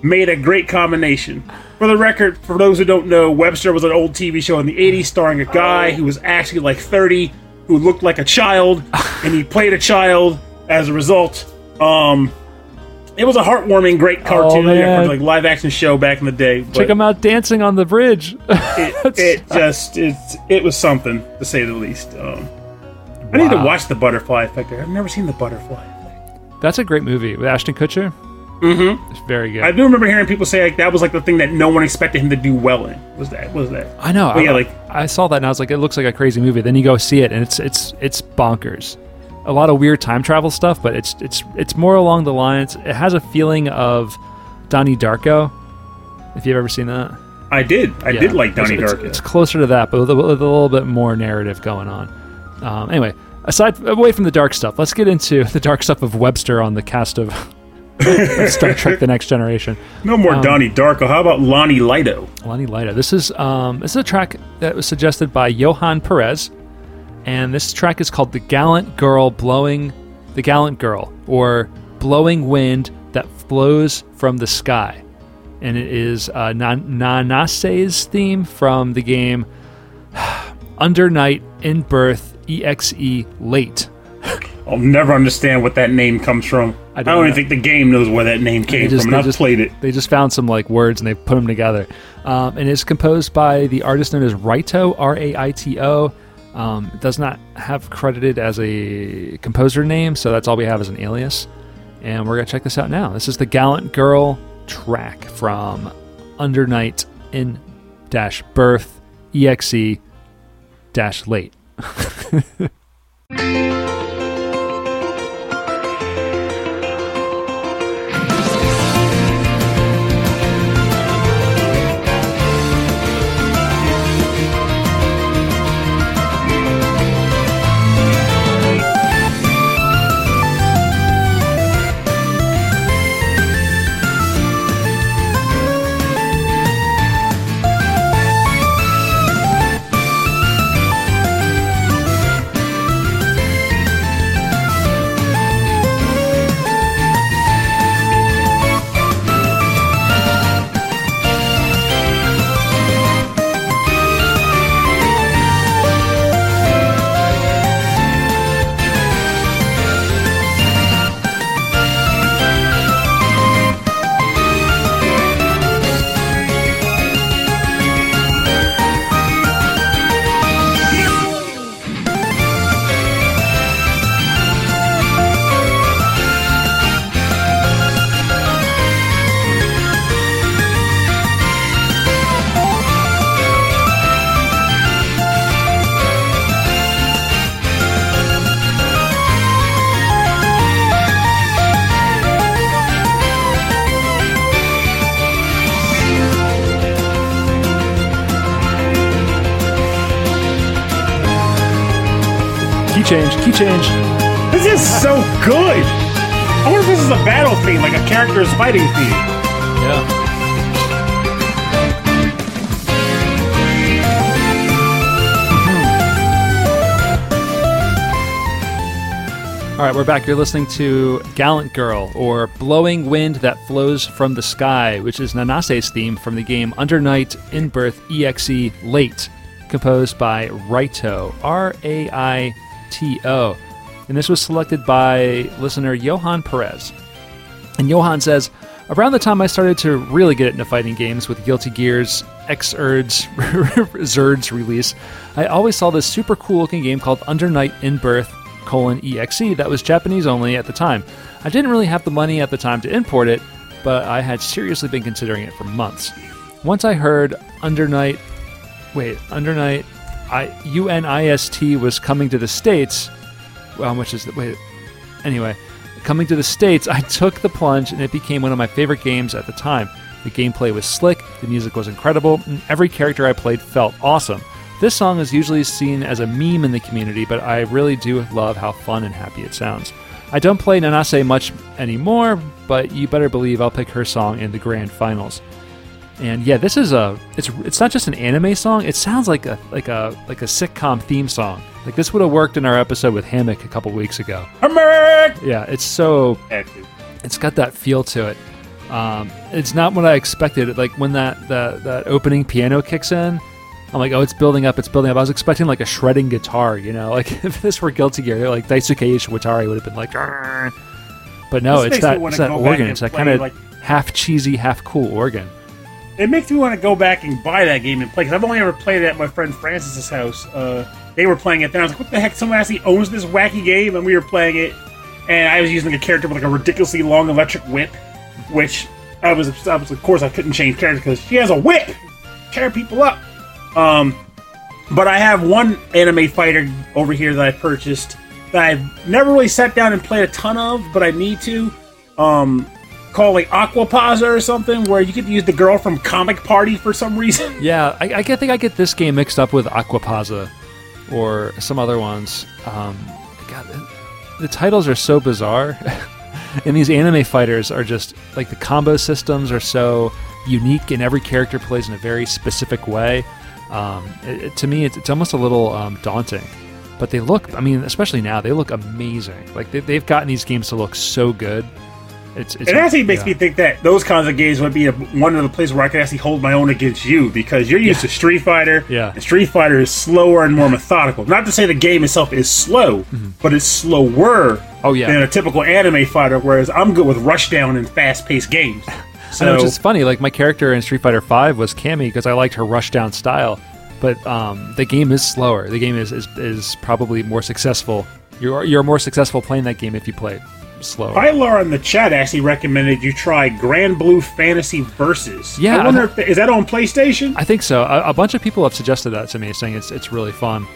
[SPEAKER 1] made a great combination. For the record, for those who don't know, Webster was an old TV show in the 80s starring a guy who was actually like 30 who looked like a child and he played a child as a result. Um it was a heartwarming, great cartoon,
[SPEAKER 2] Oh,
[SPEAKER 1] like live action show back in the day.
[SPEAKER 2] check him out dancing on the bridge
[SPEAKER 1] it, it just it, it was something to say the least. Um, I need to watch the Butterfly Effect. I've never seen the Butterfly Effect.
[SPEAKER 2] that's a great movie with ashton kutcher mm-hmm it's very good
[SPEAKER 1] I do remember hearing people say like that was like the thing that no one expected him to do well in. Was that? Was that?
[SPEAKER 2] I know.
[SPEAKER 1] But
[SPEAKER 2] I,
[SPEAKER 1] yeah, like-
[SPEAKER 2] I saw that and I was like, it looks like a crazy movie. Then you go see it and it's it's it's bonkers. A lot of weird time travel stuff, but it's it's it's more along the lines. It has a feeling of Donnie Darko. If you've ever seen that,
[SPEAKER 1] I did. I
[SPEAKER 2] Yeah.
[SPEAKER 1] did like Donnie
[SPEAKER 2] it's,
[SPEAKER 1] Darko.
[SPEAKER 2] It's, it's closer to that, but with a, with a little bit more narrative going on. Um, anyway, aside away from the dark stuff, let's get into the dark stuff of Webster on the cast of Star Trek: The Next Generation.
[SPEAKER 1] no more
[SPEAKER 2] um,
[SPEAKER 1] Donnie Darko. How about Lonnie Lido?
[SPEAKER 2] Lonnie Lida. This is um, this is a track that was suggested by Johan Perez, And this track is called The Gallant Girl Blowing The Gallant Girl or Blowing Wind That Flows from the Sky. And it is uh, Nanase's theme from the game Under Night in Birth EXE Late.
[SPEAKER 1] I'll never understand what that name comes from. I don't, I don't even think the game knows where that name came just, from. I've
[SPEAKER 2] just,
[SPEAKER 1] played it.
[SPEAKER 2] They just found some like words and they put them together. Um, and it's composed by the artist known as Raito R A I T O. Um, it does not have credited as a composer name, so that's all we have as an alias. And we're gonna check this out now. This is the Gallant Girl track from Under Night in dash Birth exe dash late. change, key change.
[SPEAKER 1] This is so good. I wonder if this is a battle theme, like a character's fighting theme.
[SPEAKER 2] Yeah. All right, we're back. You're listening to Gallant Girl, or Blowing Wind That Flows from the Sky, which is Nanase's theme from the game Under Night in Birth EXE Late, composed by Raito, R A I TO. And this was selected by listener Johan Perez. And Johan says, Around the time I started to really get into fighting games with Guilty Gear's Xrds Zerd's release, I always saw this super cool looking game called Under Night in Birth colon exe that was Japanese only at the time. I didn't really have the money at the time to import it, but I had seriously been considering it for months. Once I heard Under Night, wait, Under Night UNIST was coming to the States, well, which is the wait, anyway, coming to the States, I took the plunge and it became one of my favorite games at the time. The gameplay was slick, the music was incredible, and every character I played felt awesome. This song is usually seen as a meme in the community, but I really do love how fun and happy it sounds. I don't play Nanase much anymore, but you better believe I'll pick her song in the grand finals. And yeah, this is a it's it's not just an anime song. It sounds like a like a like a sitcom theme song. Like this would have worked in our episode with Hammock a couple weeks ago.
[SPEAKER 1] Hammock.
[SPEAKER 2] Yeah, it's so it's got that feel to it. Um, it's not what I expected. Like when that, that that opening piano kicks in, I'm like, oh, it's building up, it's building up. I was expecting like a shredding guitar, you know, like if this were Guilty Gear, like Daisuke Ishiwatari would have been like, Arr! but no, this it's that, it's that organ. It's that kind of like... half cheesy, half cool organ
[SPEAKER 1] it makes me want to go back and buy that game and play because I've only ever played it at my friend Francis's house. Uh, they were playing it then. I was like, "What the heck? Someone actually owns this wacky game," and we were playing it. And I was using a character with like a ridiculously long electric whip, which I was, I was of course, I couldn't change character because she has a whip, tear people up. Um, but I have one anime fighter over here that I purchased that I've never really sat down and played a ton of, but I need to. Um, called like Aquapazza or something, where you could use the girl from Comic Party for some reason.
[SPEAKER 2] Yeah, I, I think I get this game mixed up with Aquapazza or some other ones. Um, God, the titles are so bizarre, and these anime fighters are just like the combo systems are so unique, and every character plays in a very specific way. Um, it, it, to me, it's, it's, almost a little um, daunting. but they look. I mean, especially now, they look amazing. Like they, they've gotten these games to look so good. It's, it's
[SPEAKER 1] It actually makes
[SPEAKER 2] yeah.
[SPEAKER 1] me think that those kinds of games would be a, one of the places where I could actually hold my own against you because you're used to Street Fighter.
[SPEAKER 2] Yeah.
[SPEAKER 1] And Street Fighter is slower and more methodical. Not to say the game itself is slow, but it's slower
[SPEAKER 2] Mm-hmm. Oh, yeah.
[SPEAKER 1] than a typical anime fighter, whereas I'm good with rushdown and fast paced games.
[SPEAKER 2] I
[SPEAKER 1] So
[SPEAKER 2] know, which is funny. Like my character in Street Fighter Five was Cammy because I liked her rushdown style, but um, the game is slower. The game is, is is probably more successful. You're you're more successful playing that game if you play it slower.
[SPEAKER 1] Pylar in the chat actually recommended you try Granblue Fantasy Versus.
[SPEAKER 2] Yeah,
[SPEAKER 1] I wonder
[SPEAKER 2] I've-
[SPEAKER 1] if is that on PlayStation?
[SPEAKER 2] I think so. A, a bunch of people have suggested that to me, saying it's it's really fun,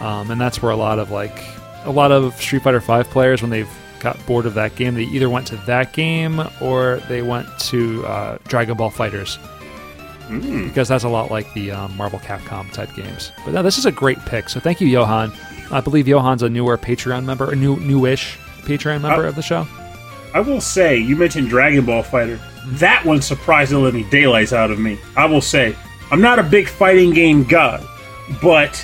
[SPEAKER 2] um, and that's where a lot of like a lot of Street Fighter Five players, when they've got bored of that game, they either went to that game or they went to uh, Dragon Ball FighterZ. Because that's a lot like the um, Marvel Capcom type games. But no, this is a great pick. So thank you, Johan. I believe Johan's a newer Patreon member, a new newish Patreon member
[SPEAKER 1] Uh,
[SPEAKER 2] of the show.
[SPEAKER 1] I will say, you mentioned Dragon Ball Fighter. That one surprised the living daylights out of me. I will say, I'm not a big fighting game god, but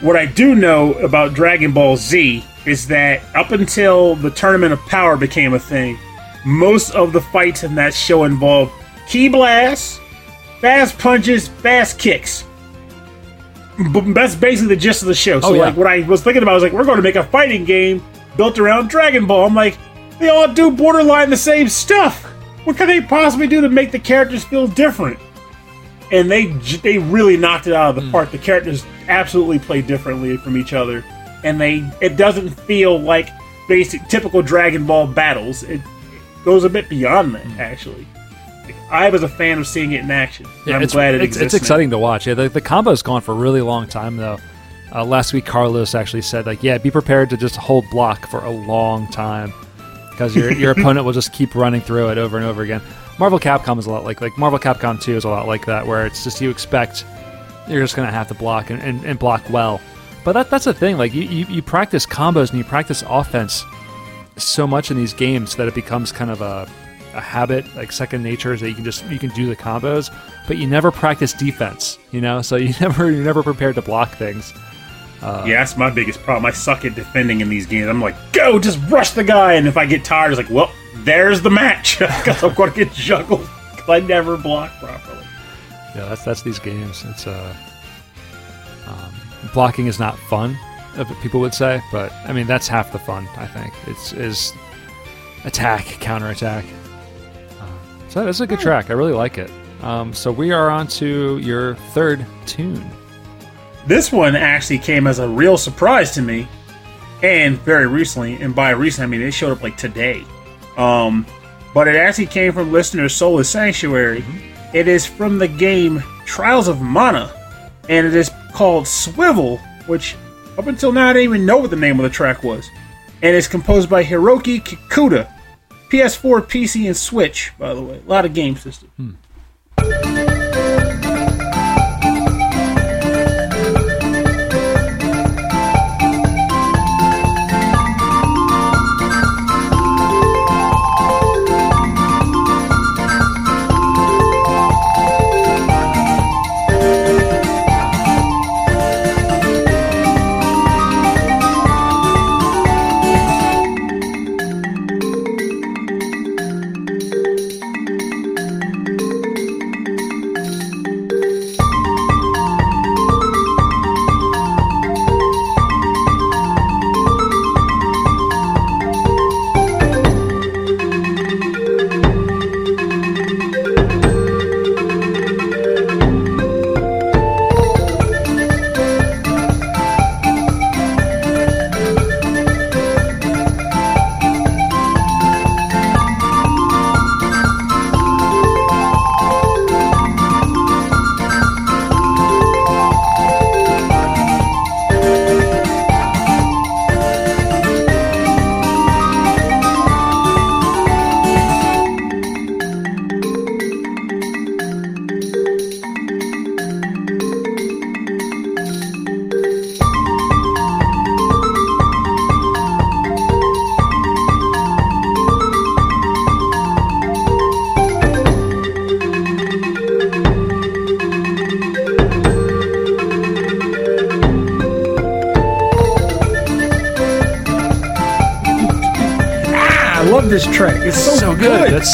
[SPEAKER 1] what I do know about Dragon Ball Z is that up until the Tournament of Power became a thing, most of the fights in that show involved ki blasts, fast punches, fast kicks. B- that's basically the gist of the show. So,
[SPEAKER 2] Oh, yeah.
[SPEAKER 1] like, what I was thinking about was like, we're going to make a fighting game built around Dragon Ball. I'm like, they all do borderline the same stuff. What can they possibly do to make the characters feel different? And they they really knocked it out of the hmm. park. The characters absolutely play differently from each other, and they it doesn't feel like basic typical Dragon Ball battles. It, it goes a bit beyond that, hmm. actually. I was a fan of seeing it in action.
[SPEAKER 2] Yeah,
[SPEAKER 1] I'm
[SPEAKER 2] it's,
[SPEAKER 1] glad it
[SPEAKER 2] it's,
[SPEAKER 1] exists.
[SPEAKER 2] it's exciting to watch. Yeah, the, the combo's gone for a really long time though. Uh, last week, Carlos actually said like, "Yeah, be prepared to just hold block for a long time because your your opponent will just keep running through it over and over again." Marvel Capcom is a lot like like Marvel Capcom 2 is a lot like that, where it's just you expect you're just gonna have to block and, and, and block well. But that that's the thing. Like you, you you practice combos and you practice offense so much in these games that it becomes kind of a a habit, like second nature, is that you can just you can do the combos, but you never practice defense. You know, so you never you're never prepared to block things.
[SPEAKER 1] Yeah, that's my biggest problem. I suck at defending in these games. I'm like, go, just rush the guy. And if I get tired, it's like, well, there's the match. Because I'm going to get juggled. 'cause I never block properly.
[SPEAKER 2] Yeah, that's that's these games. It's uh, um, blocking is not fun, uh, people would say, but I mean that's half the fun. I think it's is attack, counterattack. Uh, so that's a good track. I really like it. Um, so we are on to your third tune.
[SPEAKER 1] This one actually came as a real surprise to me, and very recently. And by recent, I mean it showed up like today. Um, but it actually came from listener Soulless Sanctuary. It is from the game Trials of Mana, and it is called Swivel, which up until now I didn't even know what the name of the track was. And it's composed by Hiroki Kikuta. PS4, PC, and Switch, by the way. A lot of game systems. this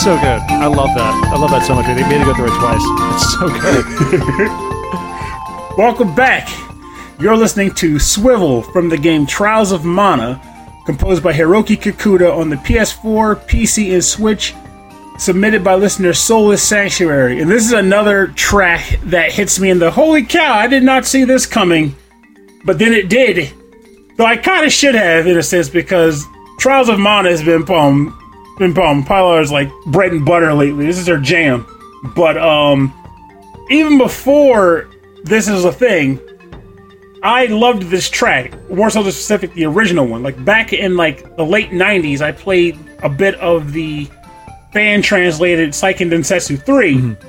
[SPEAKER 1] so
[SPEAKER 2] good. I love that. I love that so much. They made it go through it twice. It's so
[SPEAKER 1] good. Welcome back. You're listening to Swivel from the game Trials of Mana, composed by Hiroki Kikuta on the PS4, PC, and Switch, submitted by listener Soulless Sanctuary. And this is another track that hits me in the holy cow, I did not see this coming. But then it did. Though I kind of should have, in a sense, because Trials of Mana has been um, been um, Pilar's like bread and butter lately. This is her jam. But um, even before this is a thing, I loved this track more so the specific the original one. Like back in like the late '90s, I played a bit of the fan translated Seiken Densetsu 3. Mm-hmm.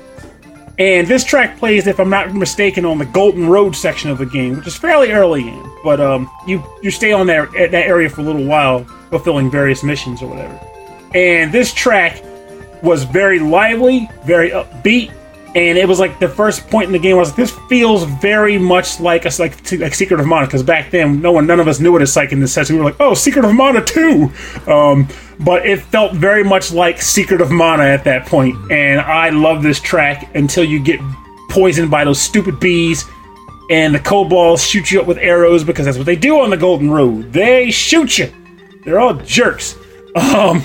[SPEAKER 1] And this track plays, if I'm not mistaken, on the Golden Road section of the game, which is fairly early in. But um, you you stay on that that area for a little while, fulfilling various missions or whatever. And this track was very lively, very upbeat, and it was like the first point in the game. I was like, this feels very much like a like, like Secret of Mana because back then no one, none of us knew what a this Densetsu. We were like, oh, Secret of Mana two, um, but it felt very much like Secret of Mana at that point. And I love this track until you get poisoned by those stupid bees, and the kobolds shoot you up with arrows because that's what they do on the Golden Road. They shoot you. They're all jerks. Um,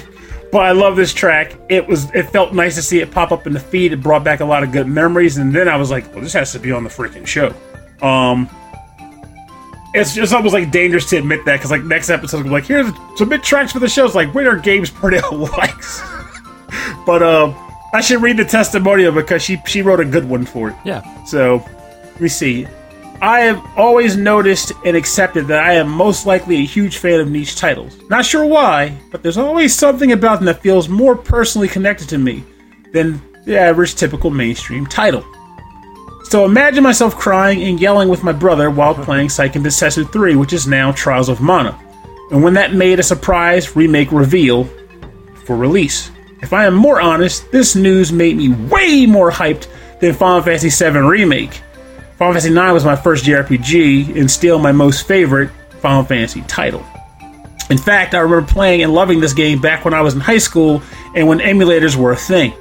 [SPEAKER 1] but I love this track. It was it felt nice to see it pop up in the feed. It brought back a lot of good memories, and then I was like, well, this has to be on the freaking show. Um, it's just almost like dangerous to admit that because like next episode, I'm like, here's submit tracks for the shows. Like, when are games pretty likes? but um, I should read the testimonial because she she wrote a good one for it.
[SPEAKER 2] Yeah.
[SPEAKER 1] So let me see. I have always noticed and accepted that I am most likely a huge fan of niche titles. Not sure why, but there's always something about them that feels more personally connected to me than the average typical mainstream title. So imagine myself crying and yelling with my brother while playing Densetsu 3, which is now Trials of Mana. And when that made a surprise remake reveal for release. If I am more honest, this news made me way more hyped than Final Fantasy VII Remake Final Fantasy IX was my first JRPG and still my most favorite Final Fantasy title. In fact, I remember playing and loving this game back when I was in high school and when emulators were a thing.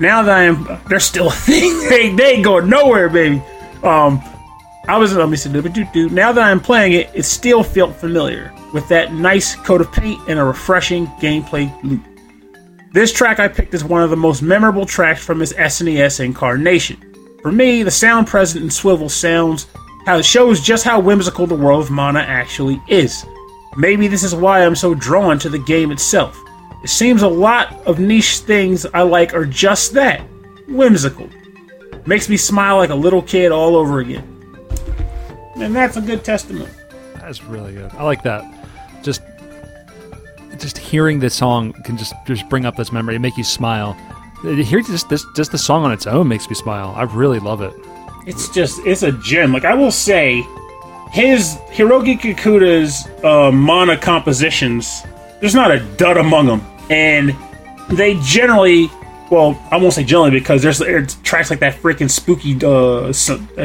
[SPEAKER 1] Now that I am, they're still a thing. they they ain't going nowhere, baby. Um, I was let me see, now that I'm playing it, it still felt familiar with that nice coat of paint and a refreshing gameplay loop. This track I picked is one of the most memorable tracks from its SNES incarnation. For me, the sound present in Swivel sounds how it shows just how whimsical the world of Mana actually is. Maybe this is why I'm so drawn to the game itself. It seems a lot of niche things I like are just that whimsical. Makes me smile like a little kid all over again. And that's a good testament.
[SPEAKER 2] That's really good. I like that. Just just hearing this song can just just bring up this memory and make you smile. Here, just this, just the song on its own makes me smile. I really love it.
[SPEAKER 1] It's just, it's a gem. Like I will say, his Hiroki Kikuta's uh, mana compositions, there's not a dud among them, and they generally, well, I won't say generally because there's, tracks like that freaking spooky, uh,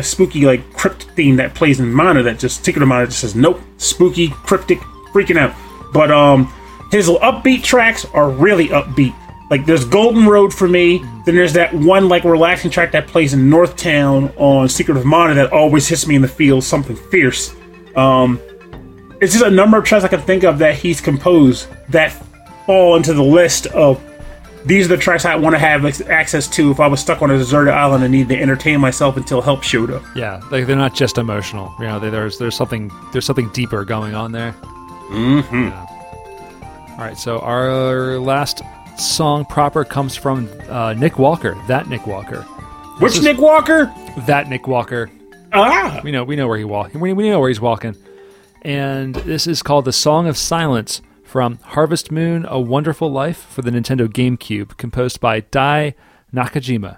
[SPEAKER 1] spooky like crypt theme that plays in Mana that just of Mana just says nope, spooky, cryptic, freaking out. But um, his upbeat tracks are really upbeat like there's Golden Road for me. Then there's that one like relaxing track that plays in Northtown on Secret of Mana that always hits me in the feels, something fierce. Um, it's just a number of tracks I can think of that he's composed that fall into the list of these are the tracks I want to have access to if I was stuck on a deserted island and needed to entertain myself until help showed up.
[SPEAKER 2] Yeah, like they're not just emotional. You know, there's there's something there's something deeper going on there.
[SPEAKER 1] Mm-hmm.
[SPEAKER 2] Yeah. All right, so our last song proper comes from uh, Nick Walker. That Nick Walker.
[SPEAKER 1] Which Nick Walker?
[SPEAKER 2] That Nick Walker.
[SPEAKER 1] Ah,
[SPEAKER 2] we know we know where he walk. We, we know where he's walking. And this is called the Song of Silence from Harvest Moon: A Wonderful Life for the Nintendo GameCube, composed by Dai Nakajima.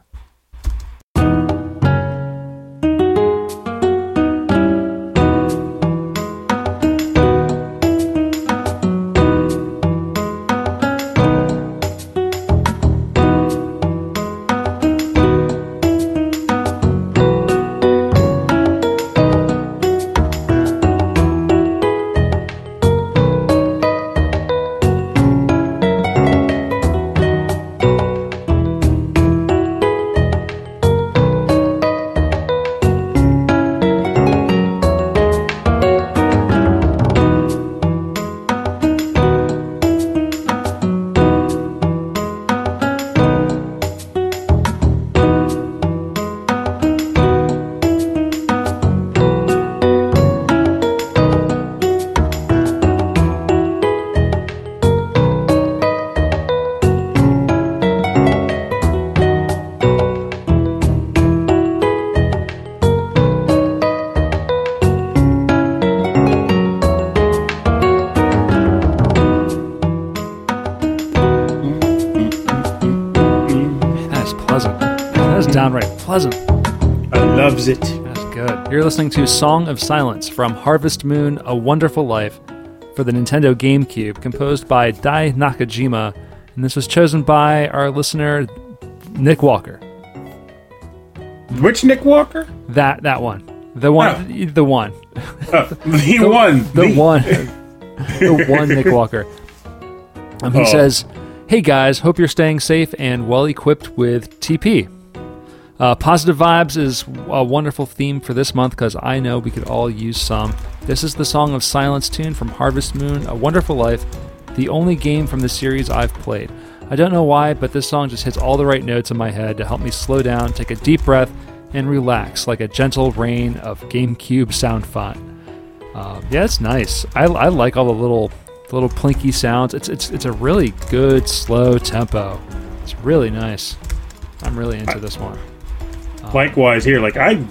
[SPEAKER 2] Listening to Song of Silence from Harvest Moon: A Wonderful Life for the Nintendo GameCube, composed by Dai Nakajima, and this was chosen by our listener Nick Walker.
[SPEAKER 1] Which Nick Walker?
[SPEAKER 2] That that one. The one the one.
[SPEAKER 1] Uh, the, one.
[SPEAKER 2] The one. the one Nick Walker. Um, he
[SPEAKER 1] Oh.
[SPEAKER 2] says, "Hey guys, hope you're staying safe and well equipped with TP. Uh, positive vibes is a wonderful theme for this month because I know we could all use some. This is the Song of Silence tune from Harvest Moon: A Wonderful Life, the only game from the series I've played. I don't know why, but this song just hits all the right notes in my head to help me slow down, take a deep breath, and relax like a gentle rain of GameCube sound font. Um, yeah, it's nice. I, I like all the little little plinky sounds. It's it's it's a really good slow tempo. It's really nice. I'm really into this one.
[SPEAKER 1] Likewise here, like I,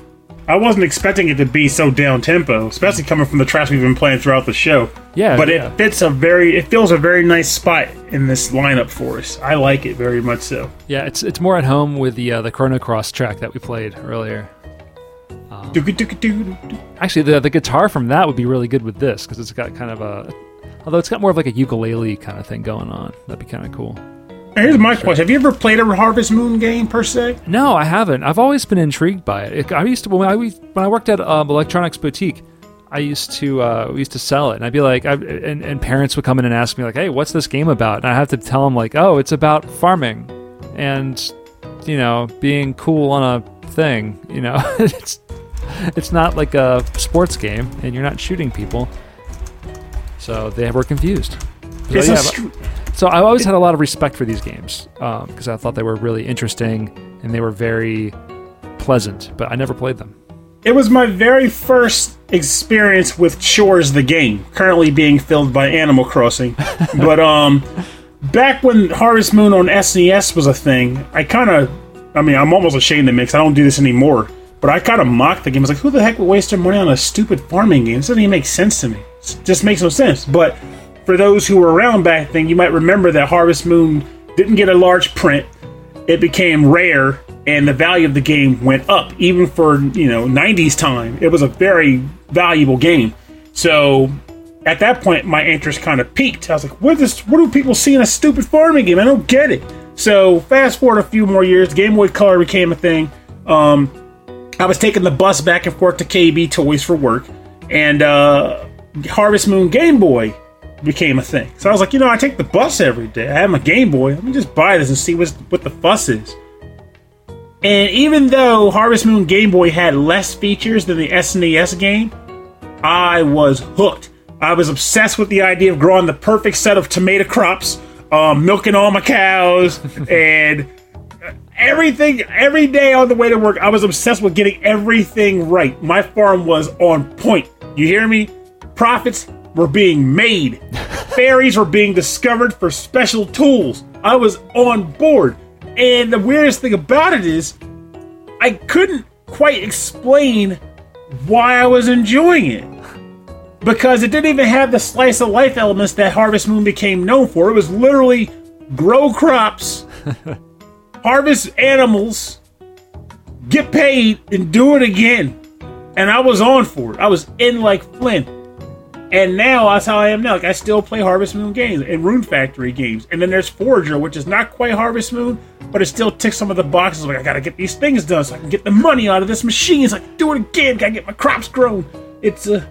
[SPEAKER 1] I wasn't expecting it to be so down tempo, especially coming from the tracks we've been playing throughout the show.
[SPEAKER 2] Yeah,
[SPEAKER 1] but
[SPEAKER 2] yeah.
[SPEAKER 1] it fits a very, it feels a very nice spot in this lineup for us. I like it very much so.
[SPEAKER 2] Yeah, it's it's more at home with the uh, the Chrono Cross track that we played earlier.
[SPEAKER 1] Doo-ga-doo-ga-doo-doo.
[SPEAKER 2] Actually, the the guitar from that would be really good with this because it's got kind of a, although it's got more of like a ukulele kind of thing going on. That'd be kind of cool.
[SPEAKER 1] Here's my question: Have you ever played a Harvest Moon game per se?
[SPEAKER 2] No, I haven't. I've always been intrigued by it. it I used to when I when I worked at um, Electronics Boutique. I used to uh, we used to sell it, and I'd be like, I, and, and parents would come in and ask me like, "Hey, what's this game about?" And I have to tell them like, "Oh, it's about farming, and you know, being cool on a thing. You know, it's it's not like a sports game, and you're not shooting people." So they were confused. So, yeah,
[SPEAKER 1] str-
[SPEAKER 2] so I always had a lot of respect for these games because I thought they were really interesting and they were very pleasant, but I never played them.
[SPEAKER 1] It was my very first experience with Chores the game, currently being filled by Animal Crossing. but um back when Harvest Moon on SNES was a thing, I kind of I mean, I'm almost ashamed to mix. I don't do this anymore, but I kind of mocked the game. I was like, who the heck would waste their money on a stupid farming game? This doesn't even make sense to me. It just makes no sense. But for those who were around back then, you might remember that Harvest Moon didn't get a large print. It became rare and the value of the game went up even for you know 90s time. It was a very valuable game. So at that point my interest kind of peaked. I was like what is what do people see in a stupid farming game? I don't get it. So fast forward a few more years game boy color became a thing. Um, i was taking the bus back and forth to kb toys for work and uh, harvest moon game boy became a thing. So I was like, you know, I take the bus every day. I have my Game Boy. Let me just buy this and see what's, what the fuss is. And even though Harvest Moon Game Boy had less features than the SNES game, I was hooked. I was obsessed with the idea of growing the perfect set of tomato crops, um, milking all my cows, and everything every day on the way to work. I was obsessed with getting everything right. My farm was on point. You hear me? Profits were being made. Fairies were being discovered for special tools. I was on board. And the weirdest thing about it is, I couldn't quite explain why I was enjoying it. Because it didn't even have the slice of life elements that Harvest Moon became known for. It was literally grow crops, harvest animals, get paid, and do it again. And I was on for it. I was in like Flynn. And now that's how I am now. Like I still play Harvest Moon games and Rune Factory games. And then there's Forager, which is not quite Harvest Moon, but it still ticks some of the boxes. Like I gotta get these things done so I can get the money out of this machine. So I can do it again. Gotta get my crops grown. It's uh,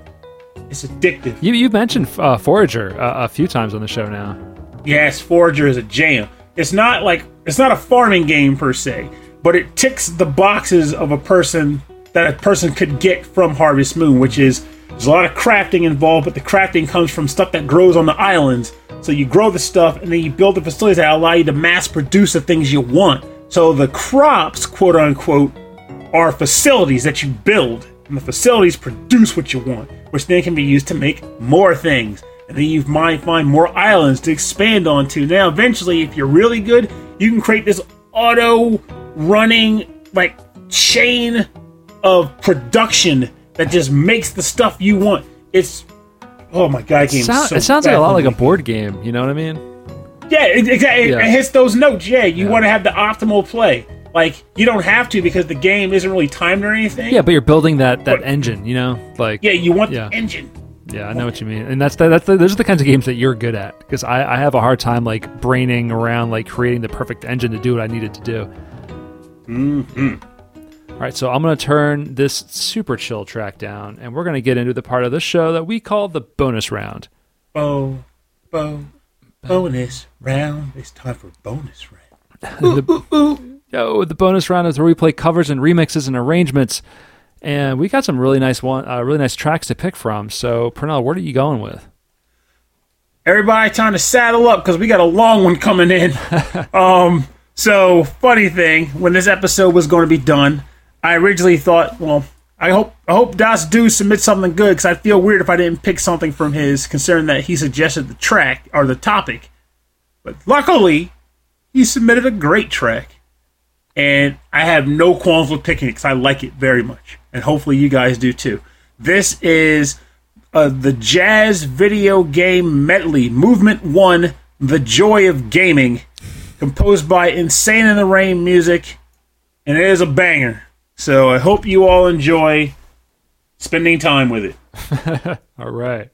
[SPEAKER 1] it's addictive.
[SPEAKER 2] You you mentioned uh, Forager uh, a few times on the show now.
[SPEAKER 1] Yes, Forager is a jam. It's not like it's not a farming game per se, but it ticks the boxes of a person that a person could get from Harvest Moon, which is there's a lot of crafting involved, but the crafting comes from stuff that grows on the islands. So you grow the stuff and then you build the facilities that allow you to mass produce the things you want. So the crops, quote unquote, are facilities that you build, and the facilities produce what you want, which then can be used to make more things. And then you might find more islands to expand onto. Now, eventually, if you're really good, you can create this auto running, like, chain of production that just makes the stuff you want. It's oh my god, game.
[SPEAKER 2] Sound-
[SPEAKER 1] so
[SPEAKER 2] it sounds like a lot like a board game. You know what I mean?
[SPEAKER 1] Yeah, it, exactly.
[SPEAKER 2] Yeah.
[SPEAKER 1] It hits those notes. Yeah, you
[SPEAKER 2] Yeah.
[SPEAKER 1] want to have the optimal play. like you don't have to because the game isn't really timed or anything.
[SPEAKER 2] Yeah, but you're building that that
[SPEAKER 1] But-
[SPEAKER 2] engine, you know, like
[SPEAKER 1] Yeah, you want
[SPEAKER 2] Yeah.
[SPEAKER 1] the engine.
[SPEAKER 2] Yeah, I know what you mean, and that's the, that's the, those are the kinds of games that you're good at because I, I have a hard time like braining around like creating the perfect engine to do what I needed to do.
[SPEAKER 1] hmm
[SPEAKER 2] All right, so I'm gonna turn this super chill track down, and we're gonna get into the part of the show that we call the bonus round.
[SPEAKER 1] Bo, bo, bonus round. It's time for bonus round.
[SPEAKER 2] Ooh, the, yo, the bonus round is where we play covers and remixes and arrangements, and we got some really nice one, uh, really nice tracks to pick from. So, Pernell, what are you going with?
[SPEAKER 1] Everybody, time to saddle up because we got a long one coming in. um, so funny thing, when this episode was going to be done, I originally thought, well, I hope I hope Das do submit something good because I'd feel weird if I didn't pick something from his, considering that he suggested the track or the topic. But luckily, he submitted a great track, and I have no qualms with picking it because I like it very much, and hopefully you guys do too. This is uh, the Jazz Video Game Medley, Movement 1, The Joy of Gaming, composed by Insane in the Rain Music, and it is a banger. So I hope you all enjoy spending time with it.
[SPEAKER 2] All right.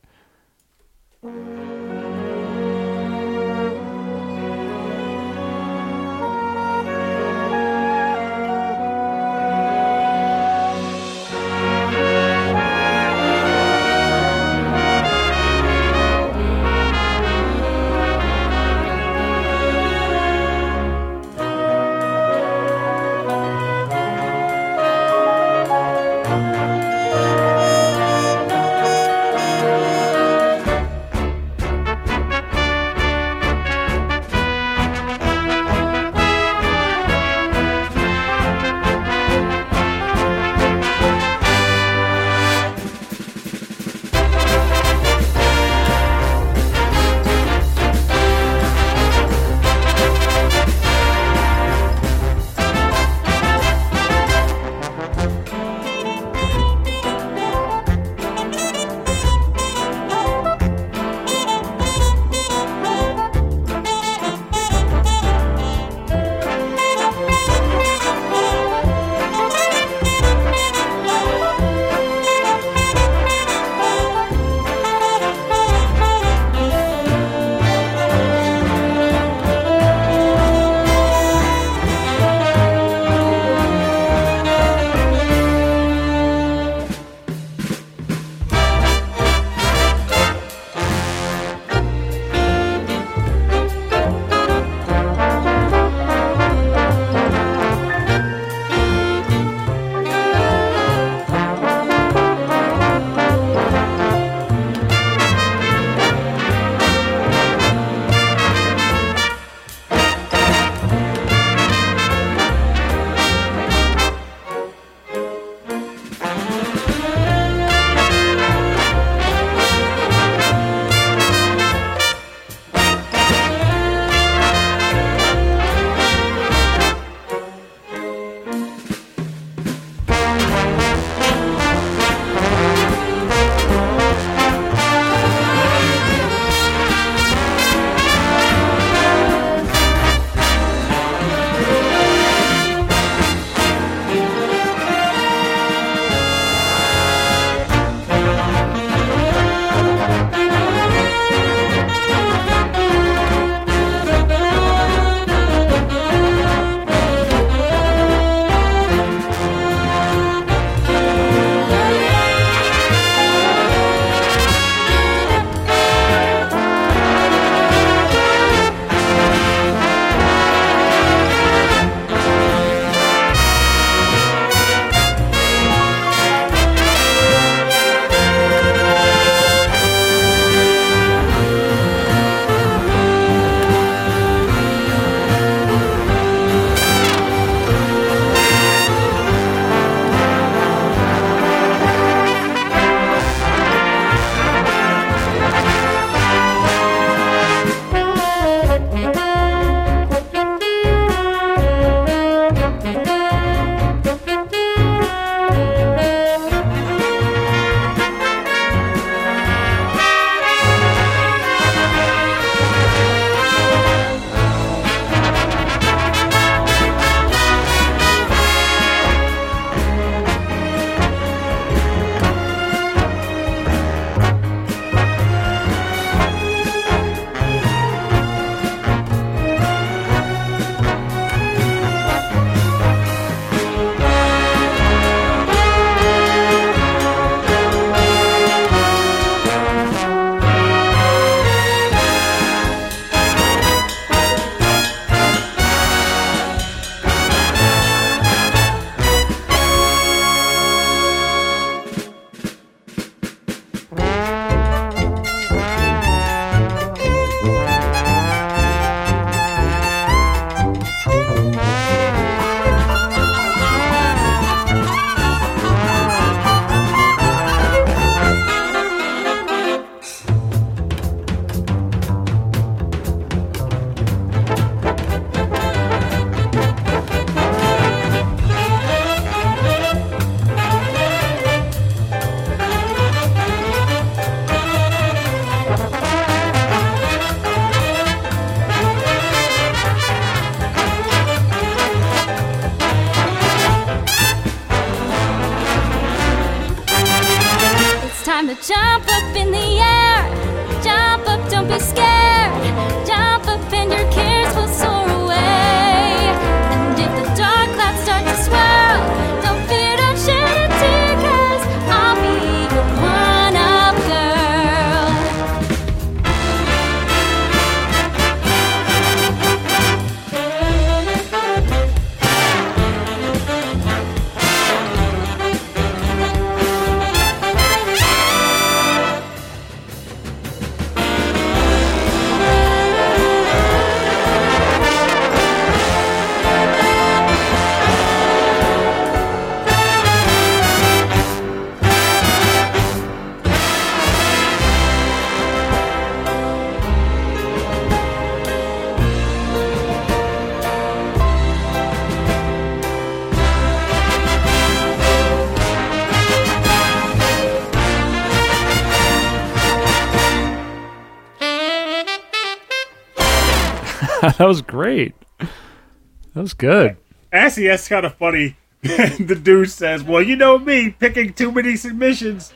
[SPEAKER 2] that was great. That was good.
[SPEAKER 1] Actually, that's kind of funny. the dude says, "Well, you know me, picking too many submissions.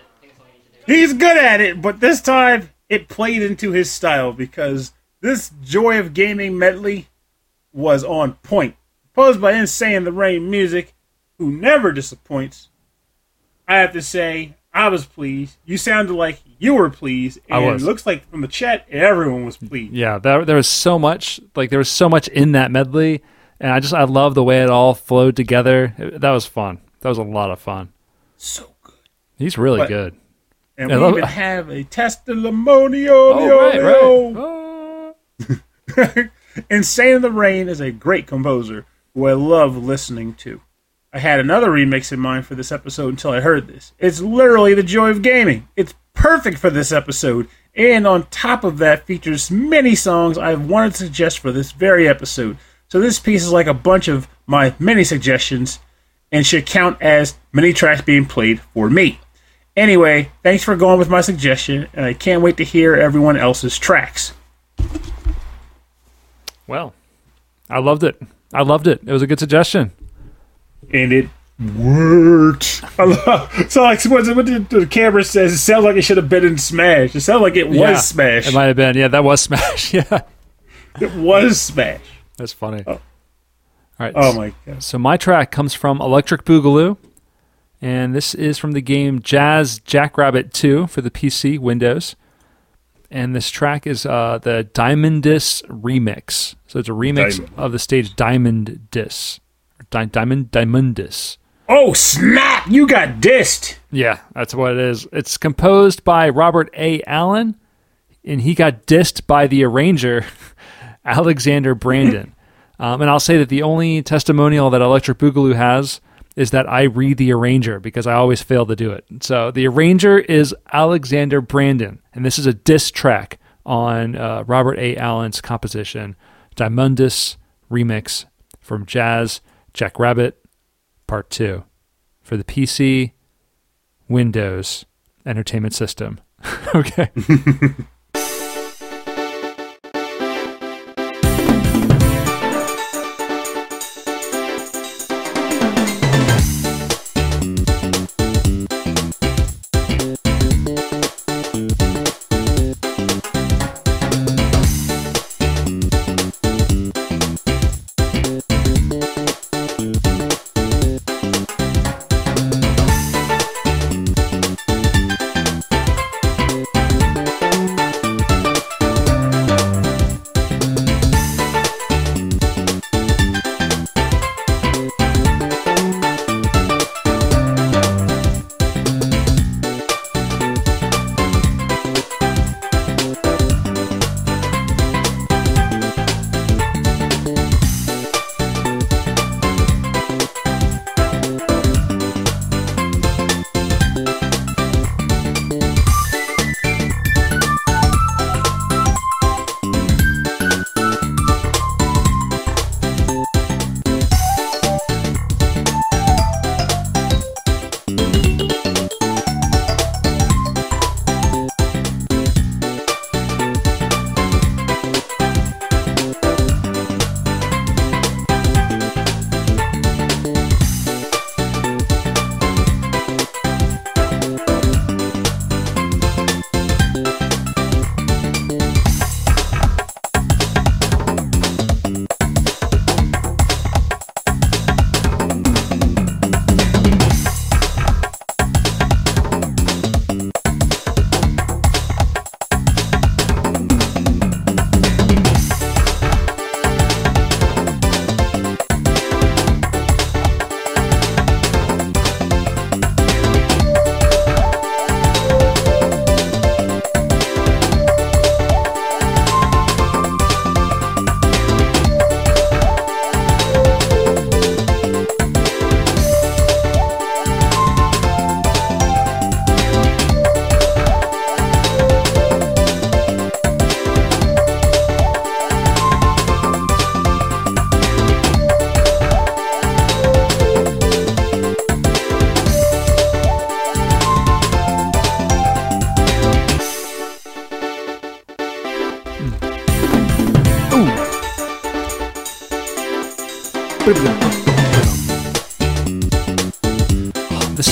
[SPEAKER 1] He's good at it, but this time it played into his style because this Joy of Gaming medley was on point. Posed by Insane the Rain Music, who never disappoints. I have to say, I was pleased. You sounded like you were pleased,
[SPEAKER 2] I
[SPEAKER 1] and
[SPEAKER 2] was.
[SPEAKER 1] it looks like from the chat, everyone was pleased.
[SPEAKER 2] Yeah, there, there was so much like there was so much in that medley, and I just I love the way it all flowed together. It- that was fun. That was a lot of fun.
[SPEAKER 1] So good.
[SPEAKER 2] He's really
[SPEAKER 1] But-
[SPEAKER 2] good.
[SPEAKER 1] And
[SPEAKER 2] I
[SPEAKER 1] we
[SPEAKER 2] love-
[SPEAKER 1] even have a testimonial.
[SPEAKER 2] Oh, right, right.
[SPEAKER 1] Insane in the Rain is a great composer who I love listening to. I had another remix in mind for this episode until I heard this. It's literally the joy of gaming. It's perfect for this episode, and on top of that, features many songs I've wanted to suggest for this very episode. So this piece is like a bunch of my many suggestions and should count as many tracks being played for me. Anyway, thanks for going with my suggestion, and I can't wait to hear everyone else's tracks.
[SPEAKER 2] Well, I loved it. I loved it. It was a good suggestion.
[SPEAKER 1] and it worked. So like what, what the, the camera says, it sounds like it should have been in Smash. It sounds like it was
[SPEAKER 2] Yeah,
[SPEAKER 1] Smash.
[SPEAKER 2] It might have been. Yeah, that was Smash. yeah,
[SPEAKER 1] it was Smash.
[SPEAKER 2] that's funny. All right.
[SPEAKER 1] Oh my god!
[SPEAKER 2] So my track comes from Electric Boogaloo, and this is from the game Jazz Jackrabbit 2 for the PC Windows. And this track is uh, the Diamondis remix. So it's a remix
[SPEAKER 1] Diamond.
[SPEAKER 2] of the stage Diamond Dis. Di- Diamond Diamondis.
[SPEAKER 1] Oh snap! You got dissed.
[SPEAKER 2] Yeah, that's what it is. It's composed by Robert A. Allen, and he got dissed by the arranger, Alexander Brandon. um, and I'll say that the only testimonial that Electric Boogaloo has is that I read the arranger because I always fail to do it. So the arranger is Alexander Brandon, and this is a diss track on uh, Robert A. Allen's composition, Diamondus Remix from Jazz Jackrabbit Part 2 for the PC Windows Entertainment System. okay.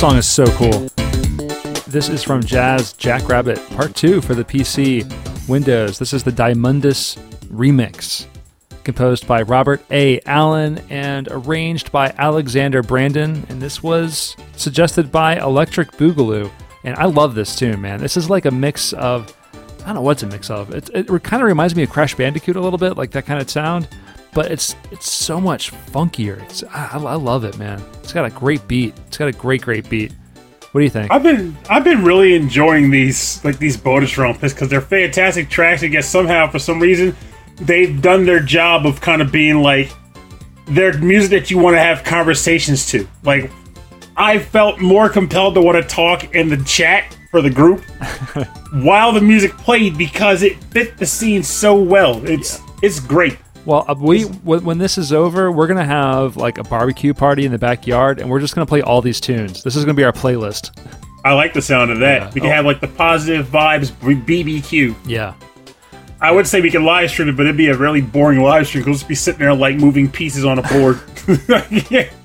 [SPEAKER 2] song is so cool. This is from Jazz Jackrabbit Part 2 for the PC, Windows. This is the Diamondus remix, composed by Robert A. Allen and arranged by Alexander Brandon. And this was suggested by Electric Boogaloo. And I love this tune, man. This is like a mix of, I don't know what's a mix of. It, it kind of reminds me of Crash Bandicoot a little bit, like that kind of sound. But it's it's so much funkier. It's I, I love it, man. It's got a great beat. It's got a great great beat. What do you think?
[SPEAKER 1] I've been I've been really enjoying these like these bonus round picks because they're fantastic tracks. I guess somehow for some reason they've done their job of kind of being like they're music that you want to have conversations to. Like I felt more compelled to want to talk in the chat for the group while the music played because it fit the scene so well. It's it's great.
[SPEAKER 2] Well, uh, we when this is over, we're gonna have like a barbecue party in the backyard, and we're just gonna play all these tunes. This is gonna be our playlist.
[SPEAKER 1] I like the sound of that.
[SPEAKER 2] Yeah.
[SPEAKER 1] We can
[SPEAKER 2] Oh.
[SPEAKER 1] have like the positive vibes BBQ.
[SPEAKER 2] Yeah,
[SPEAKER 1] I would say we could live stream it, but it'd be a really boring live stream. We'll just be sitting there like moving pieces on a board. yeah.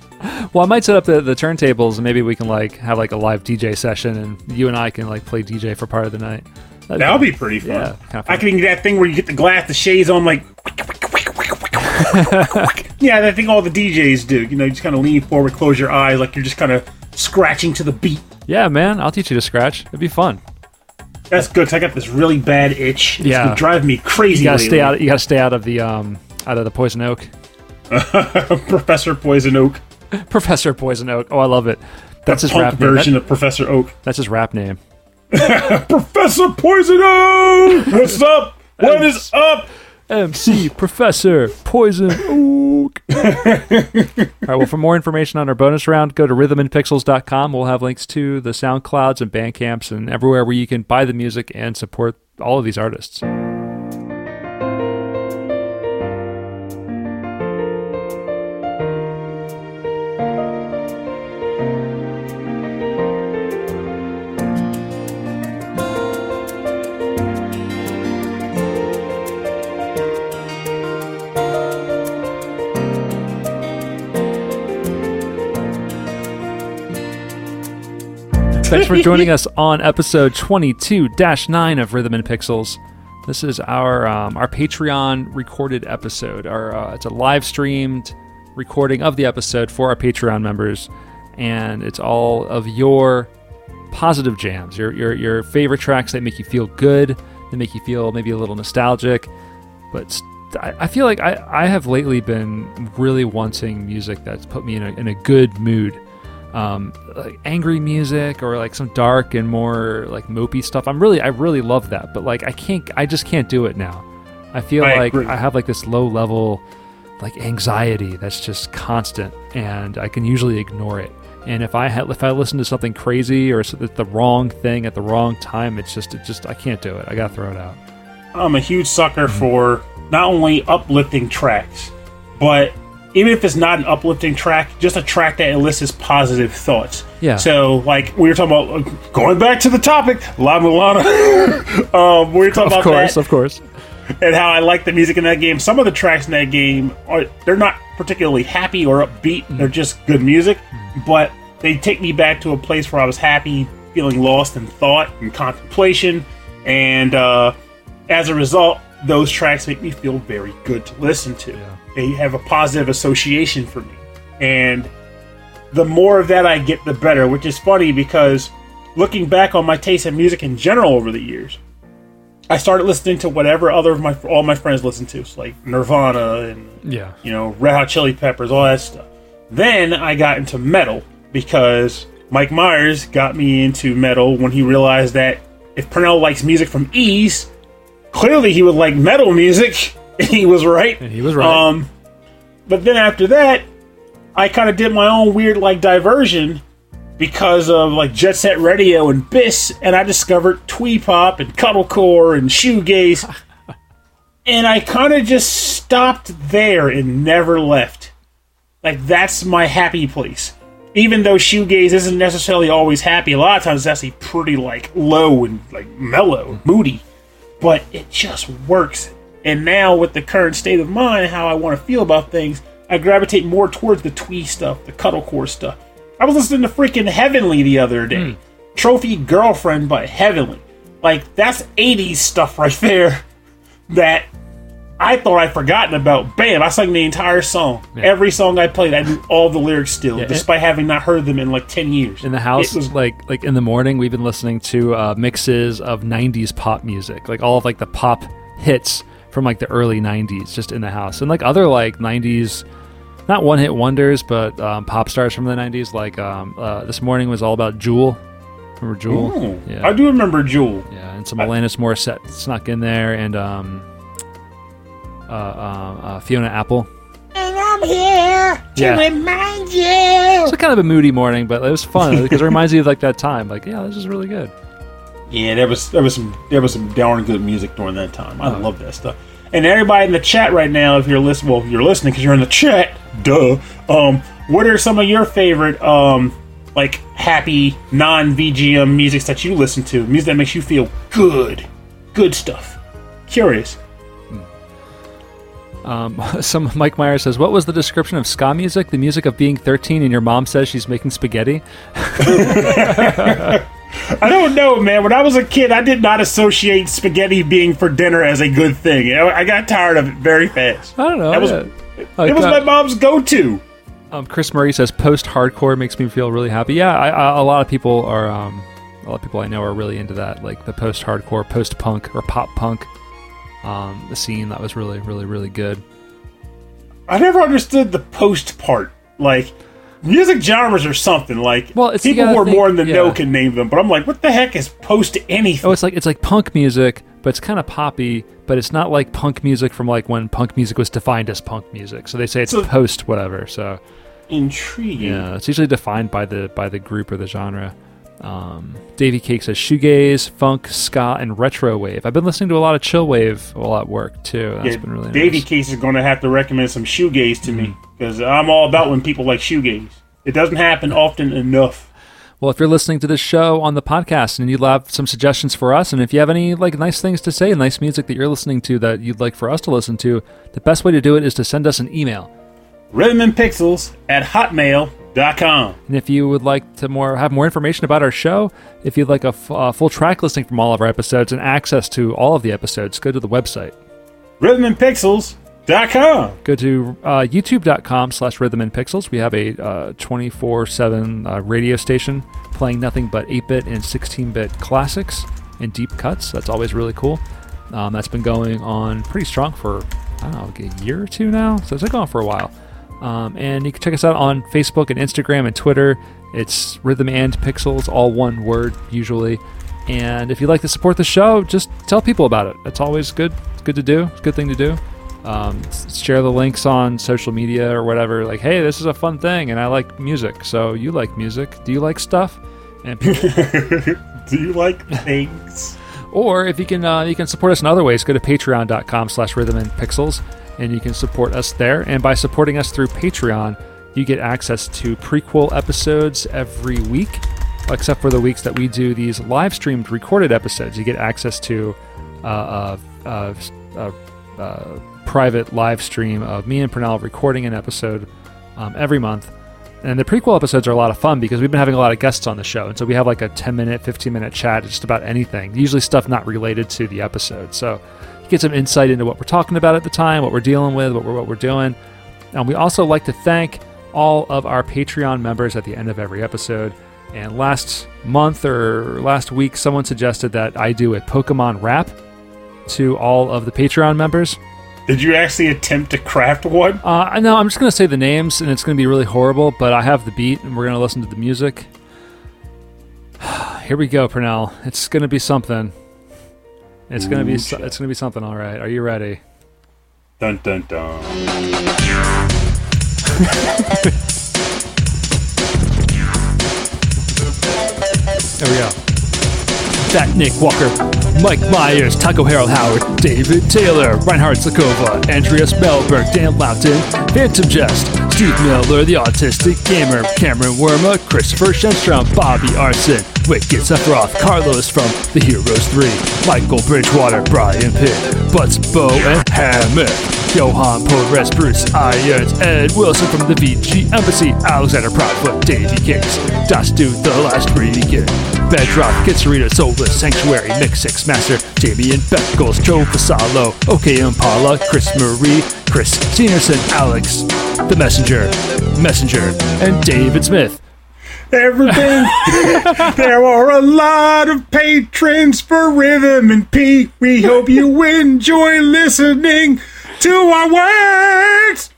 [SPEAKER 2] Well, I might set up the, the turntables, and maybe we can like have like a live DJ session, and you and I can like play DJ for part of the night. That'd
[SPEAKER 1] That would be pretty fun.
[SPEAKER 2] Yeah, fun.
[SPEAKER 1] I can get that thing where you get the glass, the shades on, like. Yeah, I think all the DJs do. You know, you just kind of lean forward, close your eyes, like you're just kind of scratching to the beat.
[SPEAKER 2] yeah, man. I'll teach you to scratch. It'd be fun.
[SPEAKER 1] That's good. 'cause I got this really bad itch. It's
[SPEAKER 2] Yeah.
[SPEAKER 1] driving me crazy.
[SPEAKER 2] You gotta stay out. You gotta stay out of the um out of the poison oak.
[SPEAKER 1] Professor Poison Oak.
[SPEAKER 2] Professor Poison Oak. Oh, I love it. That's his
[SPEAKER 1] punk
[SPEAKER 2] rap
[SPEAKER 1] version
[SPEAKER 2] That-
[SPEAKER 1] of Professor Oak.
[SPEAKER 2] that's his rap name.
[SPEAKER 1] Professor Poison Oak! What's up? What is up?
[SPEAKER 2] MC Professor Poison Oak. All right, well, for more information on our bonus round, go to rhythmandpixels.com. We'll have links to the SoundClouds and Bandcamps and everywhere where you can buy the music and support all of these artists. Thanks for joining us on episode 22 9 of Rhythm and Pixels. This is our um, our Patreon recorded episode. Our uh, it's a live streamed recording of the episode for our Patreon members, and it's all of your positive jams, your your your favorite tracks that make you feel good, that make you feel maybe a little nostalgic. But st- I, I feel like I, I have lately been really wanting music that's put me in a, in a good mood um, like angry music or like some dark and more like mopey stuff. I'm really, I really love that, but like I can't, I just can't do it now. I feel
[SPEAKER 1] I
[SPEAKER 2] like
[SPEAKER 1] agree.
[SPEAKER 2] I have like this low level, like anxiety that's just constant, and I can usually ignore it. And if I ha- if I listen to something crazy or the wrong thing at the wrong time, it's just, it just, I can't do it. I gotta throw it out.
[SPEAKER 1] I'm a huge sucker for not only uplifting tracks, but even if it's not an uplifting track, just a track that elicits positive thoughts.
[SPEAKER 2] Yeah.
[SPEAKER 1] So, like we were talking about, uh, going back to the topic, La Mulana. um, we were talking
[SPEAKER 2] Of
[SPEAKER 1] about
[SPEAKER 2] course,
[SPEAKER 1] that
[SPEAKER 2] of course.
[SPEAKER 1] and how I like the music in that game. Some of the tracks in that game are they're not particularly happy or upbeat. They're just good music, but they take me back to a place where I was happy, feeling lost in thought and contemplation, and uh, as a result, those tracks make me feel very good to listen to. They have a positive association for me, and the more of that I get, the better. Which is funny because looking back on my taste in music in general over the years, I started listening to whatever other of my all my friends listened to, so like Nirvana and
[SPEAKER 2] Yeah.
[SPEAKER 1] you know Red Hot Chili Peppers, all that stuff. Then I got into metal because Mike Myers got me into metal when he realized that if Pernell likes music from Ys, clearly he would like metal music. And he was right.
[SPEAKER 2] And he was right.
[SPEAKER 1] Um, but then after that, I kind of did my own weird like diversion because of like Jet Set Radio and Bis, and I discovered twee pop and cuddlecore and shoegaze, and I kind of just stopped there and never left. Like that's my happy place. Even though shoegaze isn't necessarily always happy, a lot of times it's actually pretty like low and like mellow, moody. But it just works. And now with the current state of mind, how I want to feel about things, I gravitate more towards the twee stuff, the cuddlecore stuff. I was listening to freaking Heavenly the other day. Trophy Girlfriend by Heavenly. Like that's 80s stuff right there that I thought I'd forgotten about. Bam, I sang the entire song. Every song I played, I knew all the lyrics still,
[SPEAKER 2] Yeah, it-
[SPEAKER 1] despite having not heard them in like 10 years.
[SPEAKER 2] in the house
[SPEAKER 1] It was
[SPEAKER 2] like like in the morning we've been listening to uh, mixes of 90s pop music like all of like the pop hits from like the early 90s just in the house. And like other like 90s not one hit wonders but um, pop stars from the 90s like um, uh, this morning was all about jewel. Remember jewel?
[SPEAKER 1] Ooh,
[SPEAKER 2] yeah.
[SPEAKER 1] I do remember Jewel.
[SPEAKER 2] yeah and some alanis morissette snuck in there and um uh, uh, uh, fiona apple.
[SPEAKER 1] And I'm here to
[SPEAKER 2] Yeah.
[SPEAKER 1] remind you.
[SPEAKER 2] it's kind of a moody morning but it was fun because it reminds you of like that time. Like yeah this is really good
[SPEAKER 1] Yeah, there was there was some there was some darn good music during that time. I
[SPEAKER 2] Oh.
[SPEAKER 1] love that stuff. And everybody in the chat right now, if you're listening, well, you're listening because you're in the chat. Duh. Um, what are some of your favorite um like happy non VGM musics that you listen to? Music that makes you feel good, good stuff. Curious.
[SPEAKER 2] Um, some Mike Myers says, "What was the description of ska music? The music of being 13 and your mom says she's making spaghetti."
[SPEAKER 1] I don't know, man. When I was a kid, I did not associate spaghetti being for dinner as a good thing. I got tired of it very fast.
[SPEAKER 2] I don't know.
[SPEAKER 1] That was
[SPEAKER 2] yeah.
[SPEAKER 1] it was
[SPEAKER 2] uh,
[SPEAKER 1] my mom's go-to.
[SPEAKER 2] um, Chris Murray says, "Post-hardcore makes me feel really happy." Yeah, I, I, a lot of people are. Um, a lot of people I know are really into that, like the post-hardcore, post-punk, or pop-punk. Um, the scene that was really, really, really good.
[SPEAKER 1] I never understood the post part. Like, music genres or something. Like,
[SPEAKER 2] Well, it's-
[SPEAKER 1] people who are
[SPEAKER 2] think-
[SPEAKER 1] more in the know can name them. But I'm like, what the heck is post anything?
[SPEAKER 2] Oh, it's like it's like punk music, but it's kind of poppy. But it's not like punk music from like when punk music was defined as punk music. So they say it's
[SPEAKER 1] So-
[SPEAKER 2] post whatever. So
[SPEAKER 1] Intriguing.
[SPEAKER 2] Yeah, it's usually defined by the by the group or the genre. Um, Davey Cake says shoegaze, funk, ska, and retro wave. I've been listening to a lot of chill wave while at work too. That's
[SPEAKER 1] Yeah,
[SPEAKER 2] been really
[SPEAKER 1] Davey
[SPEAKER 2] nice.
[SPEAKER 1] Case is going to have to recommend some shoegaze to me
[SPEAKER 2] Mm-hmm.
[SPEAKER 1] because I'm all about when people like shoegaze. It doesn't happen often enough.
[SPEAKER 2] Well, if you're listening to this show on the podcast and you'd have some suggestions for us, and if you have any like nice things to say, nice music that you're listening to that you'd like for us to listen to, the best way to do it is to send us an email.
[SPEAKER 1] Rhythm and Pixels at hotmail.com.
[SPEAKER 2] And if you would like to more have more information about our show, if you'd like a f- uh, full track listing from all of our episodes and access to all of the episodes, go to the website.
[SPEAKER 1] Rhythmandpixels.com.
[SPEAKER 2] go to uh, youtube.com slash rhythm and pixels we have a uh, 24-7 uh, radio station playing nothing but 8-bit and 16-bit classics and deep cuts that's always really cool um, that's been going on pretty strong for i don't know like a year or two now so it's been going for a while um, and you can check us out on facebook and instagram and twitter it's rhythm and pixels all one word usually and if you'd like to support the show just tell people about it that's always good it's good to do it's a good thing to do um, share the links on social media or whatever. Like, hey, this is a fun thing, and I like music. So you like music? Do you like stuff? And people,
[SPEAKER 1] Do you like things?
[SPEAKER 2] or if you can, uh, you can support us in other ways. Go to Patreon.com/slash Rhythm and Pixels, and you can support us there. And by supporting us through Patreon, you get access to prequel episodes every week, except for the weeks that we do these live streamed recorded episodes. You get access to uh, uh, uh, uh, private live stream of me and Pernell recording an episode um, every month. And the prequel episodes are a lot of fun because we've been having a lot of guests on the show. And so we have like a 10 minute, 15 minute chat just about anything, usually stuff not related to the episode. So get some insight into what we're talking about at the time, what we're dealing with, what we're, what we're doing. And we also like to thank all of our Patreon members at the end of every episode. And last month or last week, someone suggested that I do a Pokemon rap to all of the Patreon members.
[SPEAKER 1] Did you actually attempt to craft one?
[SPEAKER 2] Uh, I know I'm just going to say the names, and it's going to be really horrible, but I have the beat, and we're going to listen to the music. Here we go, Pernell. It's going to be something. It's to be so- it's to be something. All right, are you ready?
[SPEAKER 1] Dun dun dun.
[SPEAKER 2] There we go. That Nick Walker, Mike Myers, Taco Harold Howard, David Taylor, Reinhard Sakova, Andreas Melberg, Dan Loughton, Phantom Jest, Steve Miller, the autistic gamer, Cameron Worma, Christopher Shenstrom, Bobby Arson, Wicked Sephiroth, Carlos from The Heroes 3, Michael Bridgewater, Brian Pitt, Butts Bow, and Hammock. Johan Porres, Bruce Irons, Ed Wilson from the VG Embassy, Alexander Proudfoot, Davey Kicks, Das Dude, The Last Weekend, Bedrock, Kitsarita, Soulless, Sanctuary, Mix Six Master, Damian Beckles, Joe Fasalo, OK Impala, Chris Marie, Chris Senerson, Alex, The Messenger, Messenger, and David Smith.
[SPEAKER 1] Everything. there are a lot of patrons for Rhythm and P. We hope you enjoy listening to our words.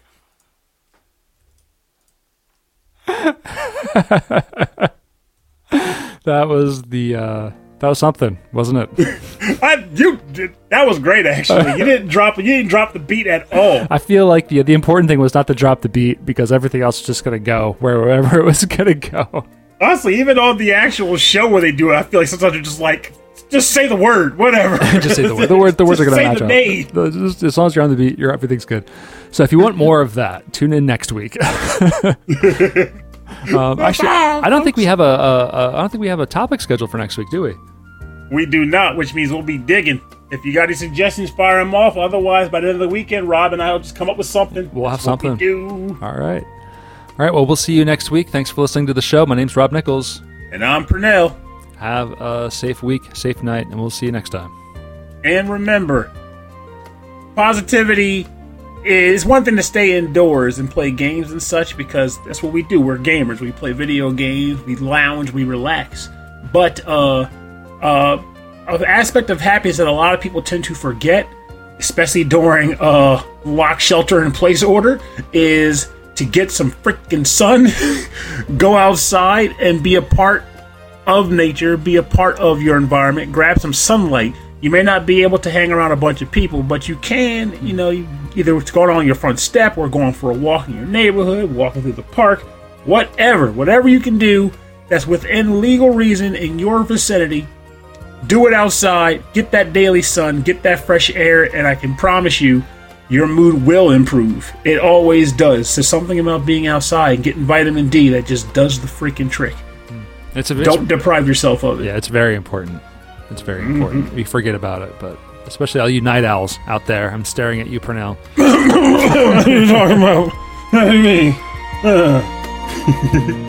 [SPEAKER 2] That was the uh that was something, wasn't it?
[SPEAKER 1] I, you did, that was great. Actually, you didn't drop you didn't drop the beat at all.
[SPEAKER 2] I feel like the the important thing was not to drop the beat because everything else is just gonna go wherever it was gonna go.
[SPEAKER 1] Honestly, even on the actual show where they do it, I feel like sometimes you're just like, just say the word, whatever.
[SPEAKER 2] Just say the word. The word the words are gonna match
[SPEAKER 1] the
[SPEAKER 2] up.
[SPEAKER 1] name.
[SPEAKER 2] The- just- as long as you're on the beat, you're everything's good. So if you want more of that, tune in next week. um, actually, I don't think we have a, a, a I don't think we have a topic scheduled for next week, do we?
[SPEAKER 1] We do not, which means we'll be digging. If you got any suggestions, fire them off. Otherwise, by the end of the weekend, Rob and I will just come up with something.
[SPEAKER 2] We'll have
[SPEAKER 1] That's
[SPEAKER 2] something.
[SPEAKER 1] do.
[SPEAKER 2] All right. All right. Well, we'll see you next week. Thanks for listening to the show. My name's Rob Nichols.
[SPEAKER 1] And I'm Pernell.
[SPEAKER 2] Have a safe week, safe night, and we'll see you next time.
[SPEAKER 1] And remember, positivity is one thing to stay indoors and play games and such because that's what we do. We're gamers. We play video games, we lounge, we relax. But uh uh an aspect of happiness that a lot of people tend to forget, especially during uh lock shelter in place order, is to get some freaking sun, go outside and be a part of nature, be a part of your environment, grab some sunlight. You may not be able to hang around a bunch of people, but you can, you know, either it's going on your front step or going for a walk in your neighborhood, walking through the park, whatever, whatever you can do that's within legal reason in your vicinity. Do it outside, get that daily sun, get that fresh air, and I can promise you, your mood will improve. It always does. There's something about being outside and getting vitamin D that just does the freaking trick.
[SPEAKER 2] It's a
[SPEAKER 1] Don't deprive yourself of it.
[SPEAKER 2] Yeah, it's very important. It's very
[SPEAKER 1] Mm-hmm.
[SPEAKER 2] important. We forget about it, but especially all you night owls out there. I'm staring at you, Pernell.
[SPEAKER 1] what are you talking about? You mean? Uh.